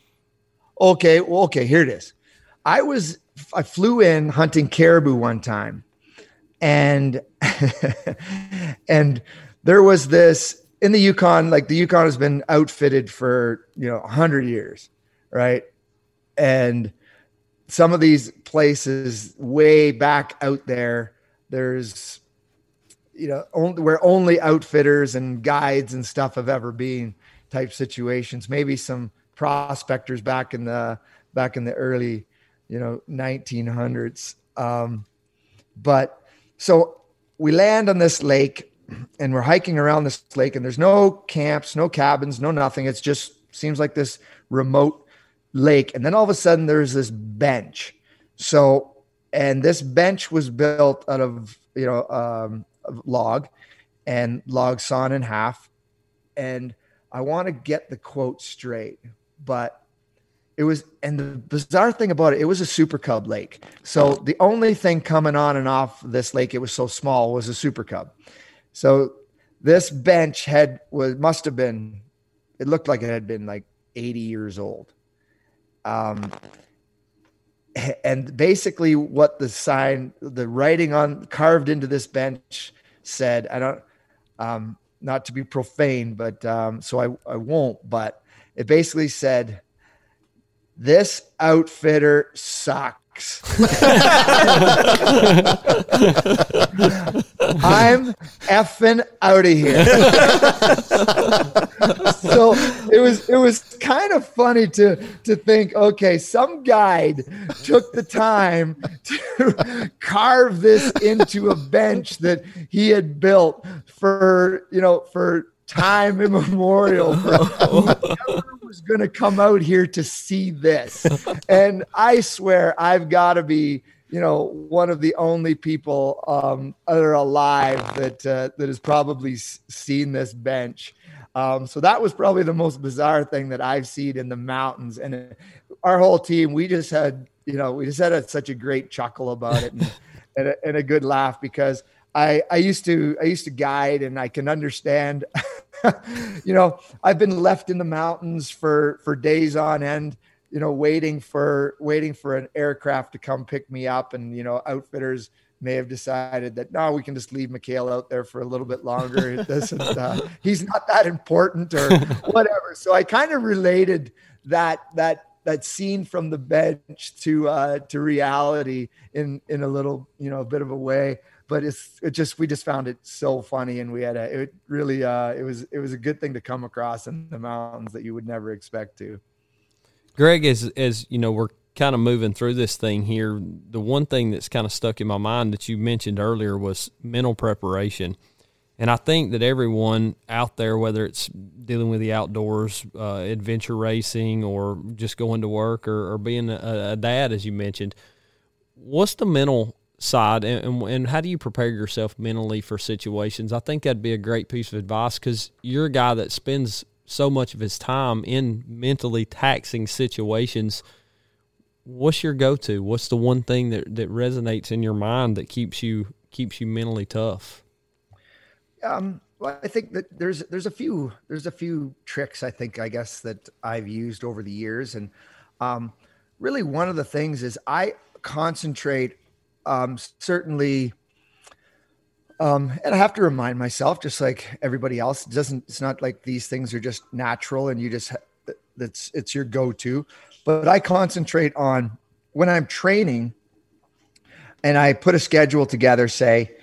okay, well, okay, here it is. I was I flew in hunting caribou one time, and and there was this in the Yukon. Like the Yukon has been outfitted for you know hundred years, right? And some of these places way back out there, there's you know only, where only outfitters and guides and stuff have ever been type situations. Maybe some prospectors back in the back in the early you know 1900s um, but so we land on this lake and we're hiking around this lake and there's no camps no cabins no nothing. It's just seems like this remote lake. And then all of a sudden there's this bench so and this bench was built out of you know um, log and log sawn in half. And I want to get the quote straight, but it was, and the bizarre thing about it, it was a super cub lake. So the only thing coming on and off this lake, it was so small, was a super cub. So this bench had was must have been, it looked like it had been like 80 years old. Um, and basically what the sign the writing on carved into this bench said i don't um not to be profane but um so i i won't but it basically said this outfitter sucks I'm effing out of here. so it was it was kind of funny to to think, okay, some guide took the time to carve this into a bench that he had built for you know for time immemorial was going to come out here to see this. And I swear I've got to be, you know, one of the only people um, that are alive that uh, that has probably seen this bench. Um, so that was probably the most bizarre thing that I've seen in the mountains. And uh, our whole team, we just had, you know, we just had a, such a great chuckle about it and, and, a, and a good laugh because I, I used to I used to guide and I can understand you know I've been left in the mountains for for days on end you know waiting for waiting for an aircraft to come pick me up. And you know outfitters may have decided that no we can just leave McHale out there for a little bit longer. It doesn't uh, he's not that important or whatever. So I kind of related that that that scene from the bench to uh to reality in in a little you know a bit of a way but it's it just we just found it so funny and we had a it really uh it was it was a good thing to come across in the mountains that you would never expect to. Greg as as you know we're kind of moving through this thing here the one thing that's kind of stuck in my mind that you mentioned earlier was mental preparation. And i think that everyone out there whether it's dealing with the outdoors uh, adventure racing or just going to work or, or being a, a dad as you mentioned what's the mental side and, and, and, how do you prepare yourself mentally for situations? I think that'd be a great piece of advice because you're a guy that spends so much of his time in mentally taxing situations. What's your go-to? What's the one thing that, that resonates in your mind that keeps you keeps you mentally tough? Um well, I think that there's there's a few there's a few tricks I think I guess that I've used over the years and um, really one of the things is I concentrate um, certainly um, and I have to remind myself, just like everybody else, it doesn't it's not like these things are just natural and you just that's it's your go-to. But I concentrate on when I'm training, and I put a schedule together, say,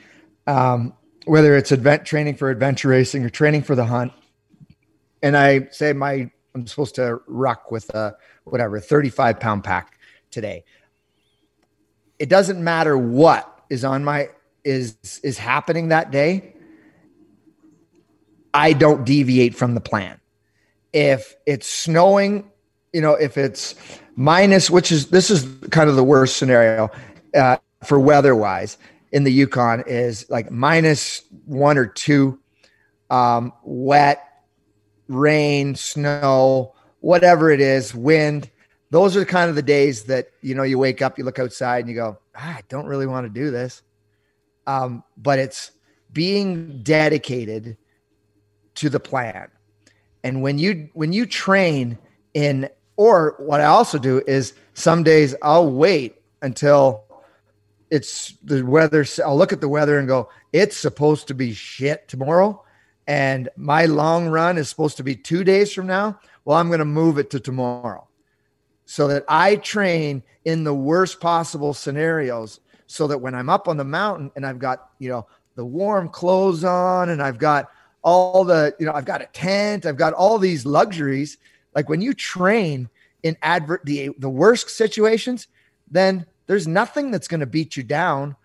um, whether it's event training for adventure racing or training for the hunt, and I say my I'm supposed to ruck with a whatever 35 pound pack today. It doesn't matter what is on my is is happening that day. I don't deviate from the plan. If it's snowing, you know, if it's minus, which is this is kind of the worst scenario uh, for weather wise in the Yukon is like minus one or two, um, wet, rain, snow, whatever it is, wind. Those are kind of the days that you know you wake up, you look outside, and you go, ah, "I don't really want to do this," um, but it's being dedicated to the plan. And when you when you train in or what I also do is some days I'll wait until it's the weather. I'll look at the weather and go, it's supposed to be shit tomorrow. And my long run is supposed to be two days from now. Well, I'm going to move it to tomorrow so that I train in the worst possible scenarios so that when I'm up on the mountain and I've got, you know, the warm clothes on and I've got all the, you know, I've got a tent, I've got all these luxuries. Like when you train in advert the the worst situations, then there's nothing that's going to beat you down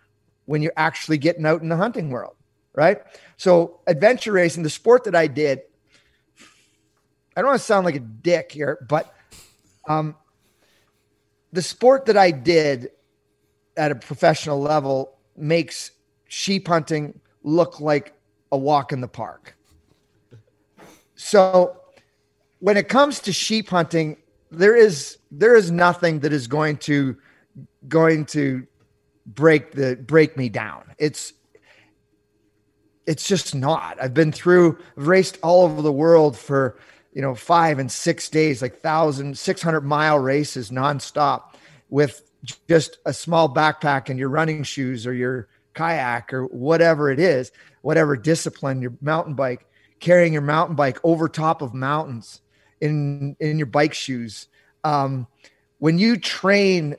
when you're actually getting out in the hunting world, right? So adventure racing, the sport that I did, I don't want to sound like a dick here, but um, the sport that I did at a professional level makes sheep hunting look like a walk in the park. So when it comes to sheep hunting, there is there is nothing that is going to going to break the break me down. It's it's just not. I've been through I've raced all over the world for you know five and six days, like thousand six hundred mile races nonstop with just a small backpack and your running shoes or your kayak or whatever it is, whatever discipline, your mountain bike, carrying your mountain bike over top of mountains in in your bike shoes. Um, when you train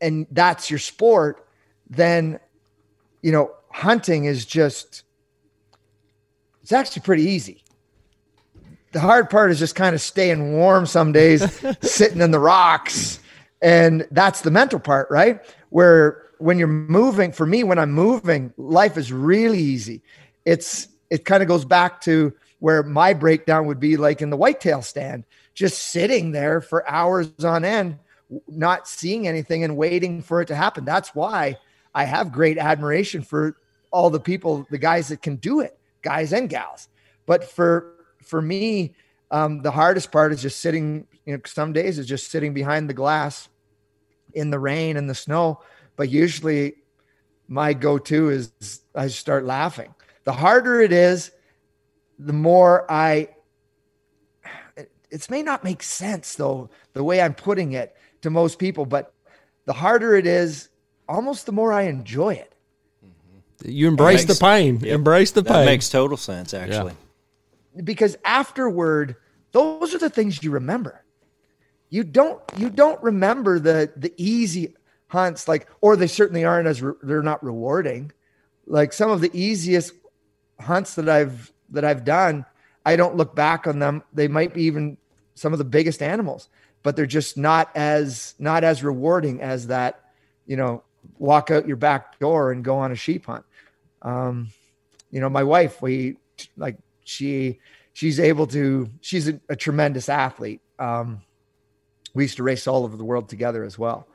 and that's your sport, then you know hunting is just it's actually pretty easy. The hard part is just kind of staying warm some days, sitting in the rocks. And that's the mental part, right? Where when you're moving, for me, when I'm moving, life is really easy. It's it kind of goes back to where my breakdown would be like in the whitetail stand, just sitting there for hours on end, not seeing anything and waiting for it to happen. That's why I have great admiration for all the people, the guys that can do it, guys and gals. But for for me, um, the hardest part is just sitting. You know, some days is just sitting behind the glass in the rain and the snow. But usually, my go-to is I start laughing. The harder it is, the more I. It, it may not make sense though the way I'm putting it to most people, but the harder it is, almost the more I enjoy it. You embrace makes, the pain. Yep, embrace the pain. That makes total sense, actually. Yeah. Because afterward, those are the things you remember. You don't you don't remember the the easy hunts like or they certainly aren't as re- they're not rewarding. Like some of the easiest hunts that I've that I've done, I don't look back on them. They might be even some of the biggest animals, but they're just not as not as rewarding as that, you know, walk out your back door and go on a sheep hunt. Um, you know, my wife, we like she she's able to she's a, a tremendous athlete. Um, we used to race all over the world together as well.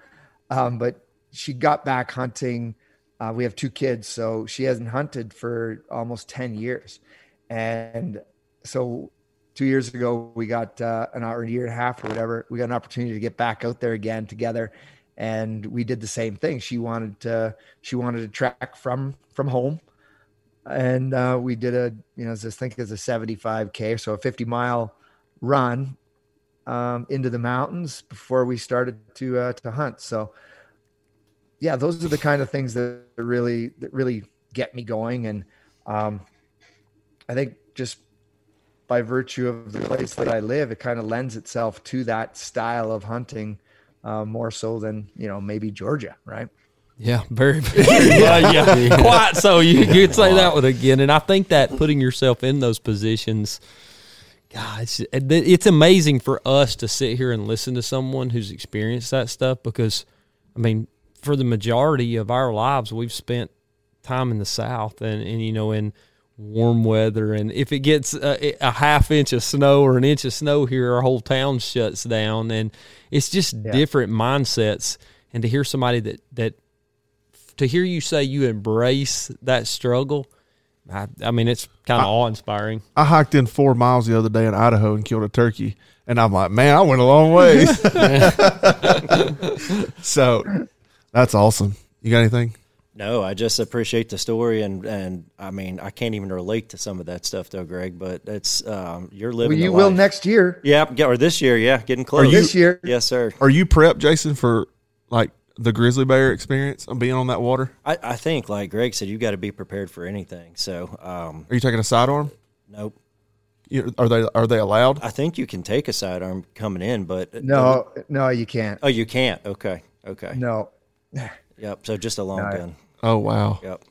Um, but she got back hunting. Uh, we have two kids, so she hasn't hunted for almost 10 years. And so two years ago, we got uh, an hour, a year and a half or whatever, we got an opportunity to get back out there again together. And we did the same thing. She wanted to, she wanted to track from, from home. And uh, we did a, you know, I think it's a 75K, so a 50 mile run um, into the mountains before we started to uh, to hunt. So, yeah, those are the kind of things that really that really get me going, and um, I think just by virtue of the place that I live, it kind of lends itself to that style of hunting uh, more so than you know maybe Georgia, right? Yeah, very, very uh, yeah, yeah, quite so. You could say that one again, and I think that putting yourself in those positions, God, it's, it's amazing for us to sit here and listen to someone who's experienced that stuff. Because, I mean, for the majority of our lives, we've spent time in the South, and and you know, in warm weather, and if it gets a, a half inch of snow or an inch of snow here, our whole town shuts down, and it's just yeah. different mindsets. And to hear somebody that that to hear you say you embrace that struggle, I, I mean, it's kind of awe inspiring. I hiked in four miles the other day in Idaho and killed a turkey, and I'm like, man, I went a long ways. so that's awesome. You got anything? No, I just appreciate the story, and and I mean, I can't even relate to some of that stuff though, Greg. But it's um, you're living. Well, you will next year. Yeah, or this year. Yeah, getting close. You, this year, yes, sir. Are you prepped, Jason, for like the grizzly bear experience of being on that water? I, I think, like Greg said, you got to be prepared for anything. So, um, are you taking a sidearm? Nope. You, are they are they allowed? I think you can take a sidearm coming in, but no, no, you can't. Oh, you can't. Okay, okay. No. Yep. So just a long no. gun. Oh wow. Yep.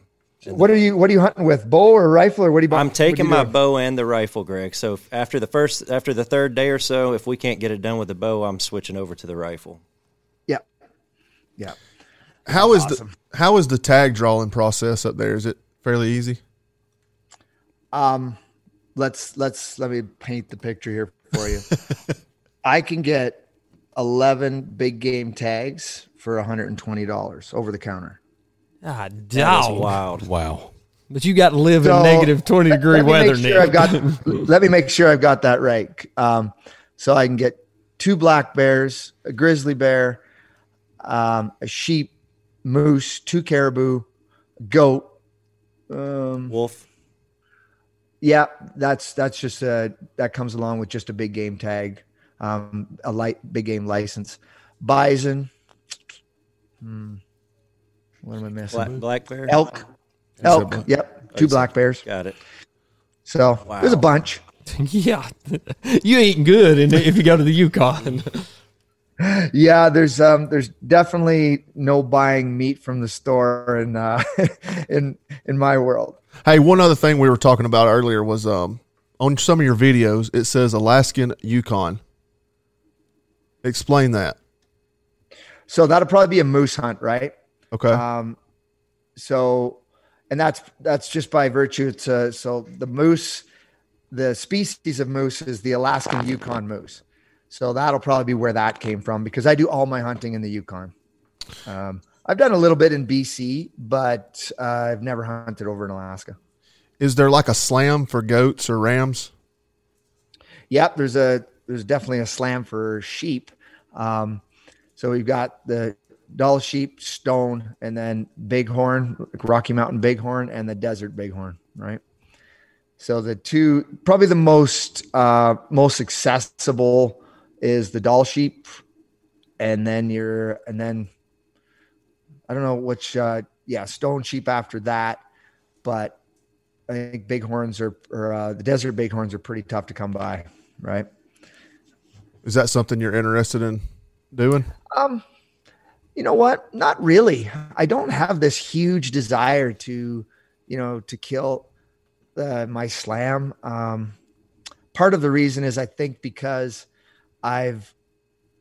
And what are you What are you hunting with? Bow or rifle or what are you? I'm taking you my bow and the rifle, Greg. So after the first, after the third day or so, if we can't get it done with the bow, I'm switching over to the rifle. Yeah. How is awesome. the how is the tag drawing process up there? Is it fairly easy? Um, let's let's let me paint the picture here for you. I can get eleven big game tags for $120 over the counter. Ah, dog. wild. Wow. But you got to live so, in negative 20 degree let weather, sure I've got, let me make sure I've got that right. Um, so I can get two black bears, a grizzly bear, um, a sheep, moose, two caribou, goat, um, wolf. Yeah, that's that's just a that comes along with just a big game tag, um, a light big game license, bison. Hmm. What am I missing? Black, black bear, elk, elk. Yep, two black bears. Got it. So wow. there's a bunch. yeah, you eating good, and if you go to the Yukon yeah, there's um there's definitely no buying meat from the store in uh in in my world. Hey, one other thing we were talking about earlier was um on some of your videos it says Alaskan Yukon. Explain that. So that'll probably be a moose hunt, right? Okay. Um so and that's that's just by virtue to so the moose the species of moose is the Alaskan Yukon moose. So that'll probably be where that came from because I do all my hunting in the Yukon. Um, I've done a little bit in BC, but uh, I've never hunted over in Alaska. Is there like a slam for goats or rams? Yep, there's a there's definitely a slam for sheep. Um, so we've got the Dall sheep, stone, and then bighorn, like Rocky Mountain bighorn, and the desert bighorn, right? So the two probably the most uh, most accessible is the Dall sheep, and then you're and then I don't know which uh yeah stone sheep after that, but I think bighorns are or uh, the desert bighorns are pretty tough to come by, right? Is that something you're interested in doing? Um, you know what? Not really. I don't have this huge desire to, you know, to kill uh, my slam. Um, part of the reason is I think because I've,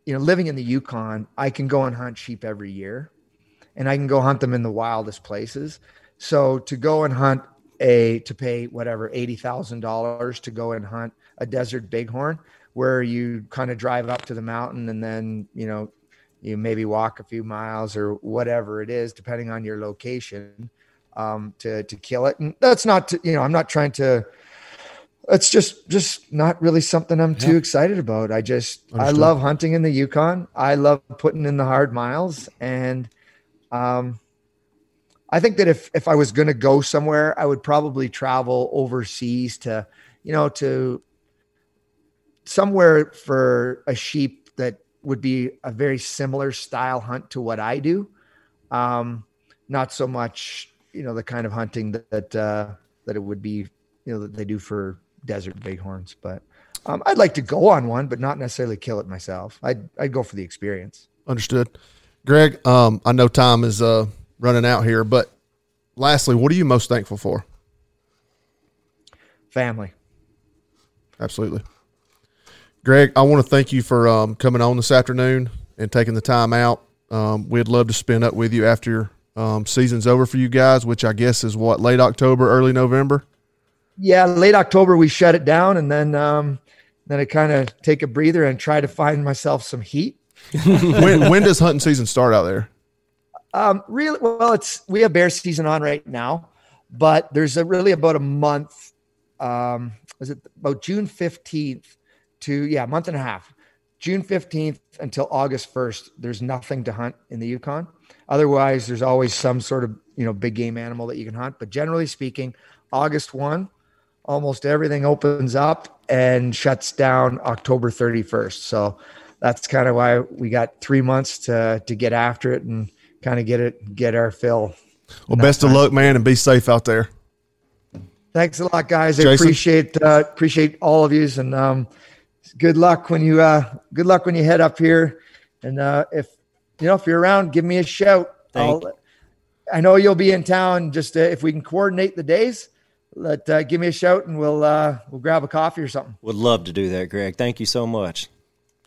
you know, living in the Yukon, I can go and hunt sheep every year and I can go hunt them in the wildest places. So to go and hunt a, to pay whatever, $80,000 to go and hunt a desert bighorn where you kind of drive up to the mountain and then, you know, you maybe walk a few miles or whatever it is, depending on your location, um, to, to kill it. And that's not, to, you know, I'm not trying to, it's just just not really something I'm too excited about. I just Understood. I love hunting in the Yukon. I love putting in the hard miles, and um, I think that if if I was going to go somewhere, I would probably travel overseas to you know to somewhere for a sheep that would be a very similar style hunt to what I do. Um, not so much you know the kind of hunting that that, uh, that it would be you know that they do for desert bighorns, but um, I'd like to go on one, but not necessarily kill it myself. I'd I'd go for the experience. Understood, Greg. Um, I know time is uh, running out here. But lastly, what are you most thankful for? Family. Absolutely. Greg, I want to thank you for um, coming on this afternoon and taking the time out. Um, we'd love to spend up with you after um, season's over for you guys, which I guess is what late October, early November. Yeah, late October we shut it down, and then um, then I kind of take a breather and try to find myself some heat. when when does hunting season start out there? Um, really, well, it's we have bear season on right now, but there's a really about a month. Um, is it about June fifteenth to yeah, month and a half, June fifteenth until August first. There's nothing to hunt in the Yukon. Otherwise, there's always some sort of you know big game animal that you can hunt. But generally speaking, August one, almost everything opens up and shuts down October thirty first. So that's kind of why we got three months to to get after it and kind of get it get our fill. Well, best time. of luck, man, and be safe out there. Thanks a lot, guys. I appreciate uh, appreciate all of yous, and um, good luck when you uh, good luck when you head up here. And uh, if you know if you're around, give me a shout. I know you'll be in town. Just uh, if we can coordinate the days, let uh, give me a shout, and we'll uh, we'll grab a coffee or something. Would love to do that, Greg. Thank you so much.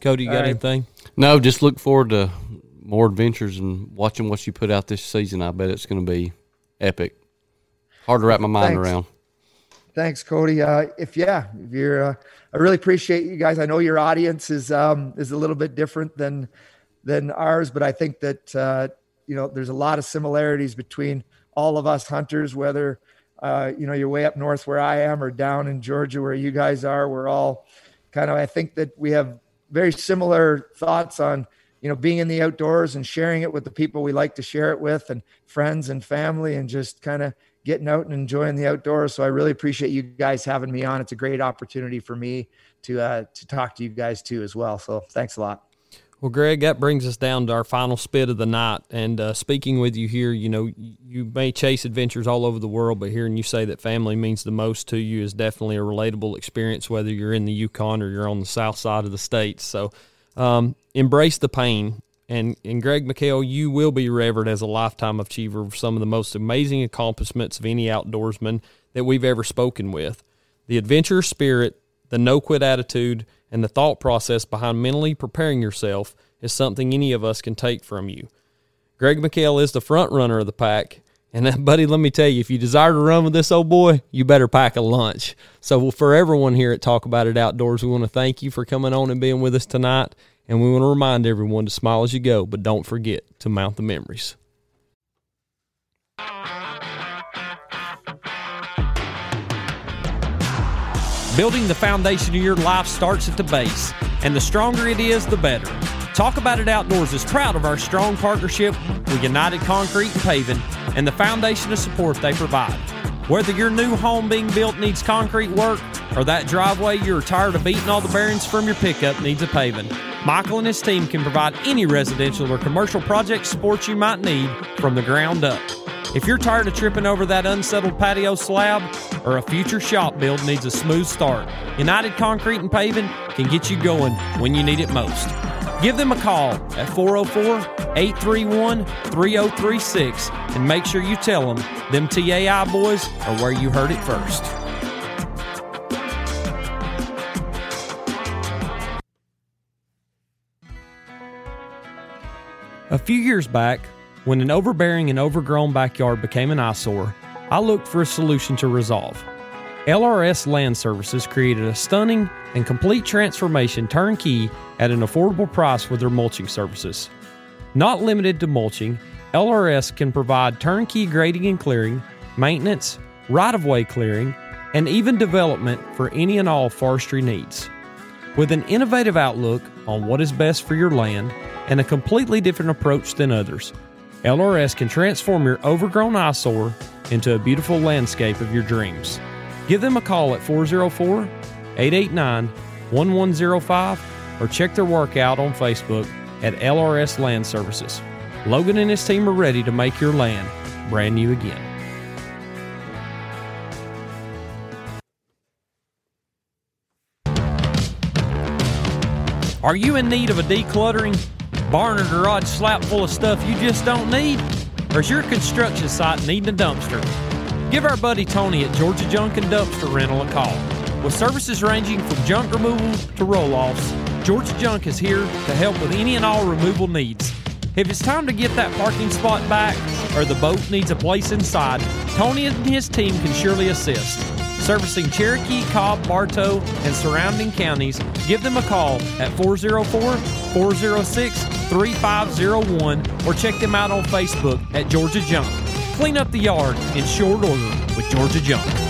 Cody, you got right. anything? No, just look forward to more adventures and watching what you put out this season. I bet it's going to be epic. Hard to wrap my mind Thanks. around. Thanks, Cody. Uh, if yeah, if you're, uh, I really appreciate you guys. I know your audience is um, is a little bit different than than ours, but I think that uh, you know there's a lot of similarities between all of us hunters, whether uh, you know you're way up north where I am or down in Georgia where you guys are. We're all kind of. I think that we have very similar thoughts on you know being in the outdoors and sharing it with the people we like to share it with and friends and family and just kind of getting out and enjoying the outdoors so i really appreciate you guys having me on it's a great opportunity for me to uh, to talk to you guys too as well so thanks a lot well, Greg, that brings us down to our final spit of the night. And uh, speaking with you here, you know, you may chase adventures all over the world, but hearing you say that family means the most to you is definitely a relatable experience, whether you're in the Yukon or you're on the south side of the state. So um, embrace the pain. And, and Greg McHale, you will be revered as a lifetime achiever of some of the most amazing accomplishments of any outdoorsman that we've ever spoken with. The adventure spirit, the no quit attitude, and the thought process behind mentally preparing yourself is something any of us can take from you. Greg McHale is the front runner of the pack. And buddy, let me tell you, if you desire to run with this old boy, you better pack a lunch. So for everyone here at Talk About It Outdoors, we want to thank you for coming on and being with us tonight. And we want to remind everyone to smile as you go, but don't forget to mount the memories. Building the foundation of your life starts at the base, and the stronger it is, the better. Talk About It Outdoors is proud of our strong partnership with United Concrete and Paving and the foundation of support they provide. Whether your new home being built needs concrete work or that driveway you're tired of beating all the bearings from your pickup needs a paving, Michael and his team can provide any residential or commercial project support you might need from the ground up. If you're tired of tripping over that unsettled patio slab or a future shop build needs a smooth start, United Concrete and Paving can get you going when you need it most. Give them a call at 404 831 3036 and make sure you tell them them TAI boys are where you heard it first. A few years back, when an overbearing and overgrown backyard became an eyesore, I looked for a solution to resolve. LRS Land Services created a stunning and complete transformation turnkey at an affordable price with their mulching services. Not limited to mulching, LRS can provide turnkey grading and clearing, maintenance, right of way clearing, and even development for any and all forestry needs. With an innovative outlook on what is best for your land and a completely different approach than others, LRS can transform your overgrown eyesore into a beautiful landscape of your dreams. Give them a call at 404 889 1105 or check their work out on Facebook at LRS Land Services. Logan and his team are ready to make your land brand new again. Are you in need of a decluttering? Barn or garage slap full of stuff you just don't need? Or is your construction site needing a dumpster? Give our buddy Tony at Georgia Junk and Dumpster Rental a call. With services ranging from junk removal to roll offs, Georgia Junk is here to help with any and all removal needs. If it's time to get that parking spot back or the boat needs a place inside, Tony and his team can surely assist. Servicing Cherokee, Cobb, Bartow, and surrounding counties, give them a call at 404 406 3501 or check them out on Facebook at Georgia Junk. Clean up the yard in short order with Georgia Junk.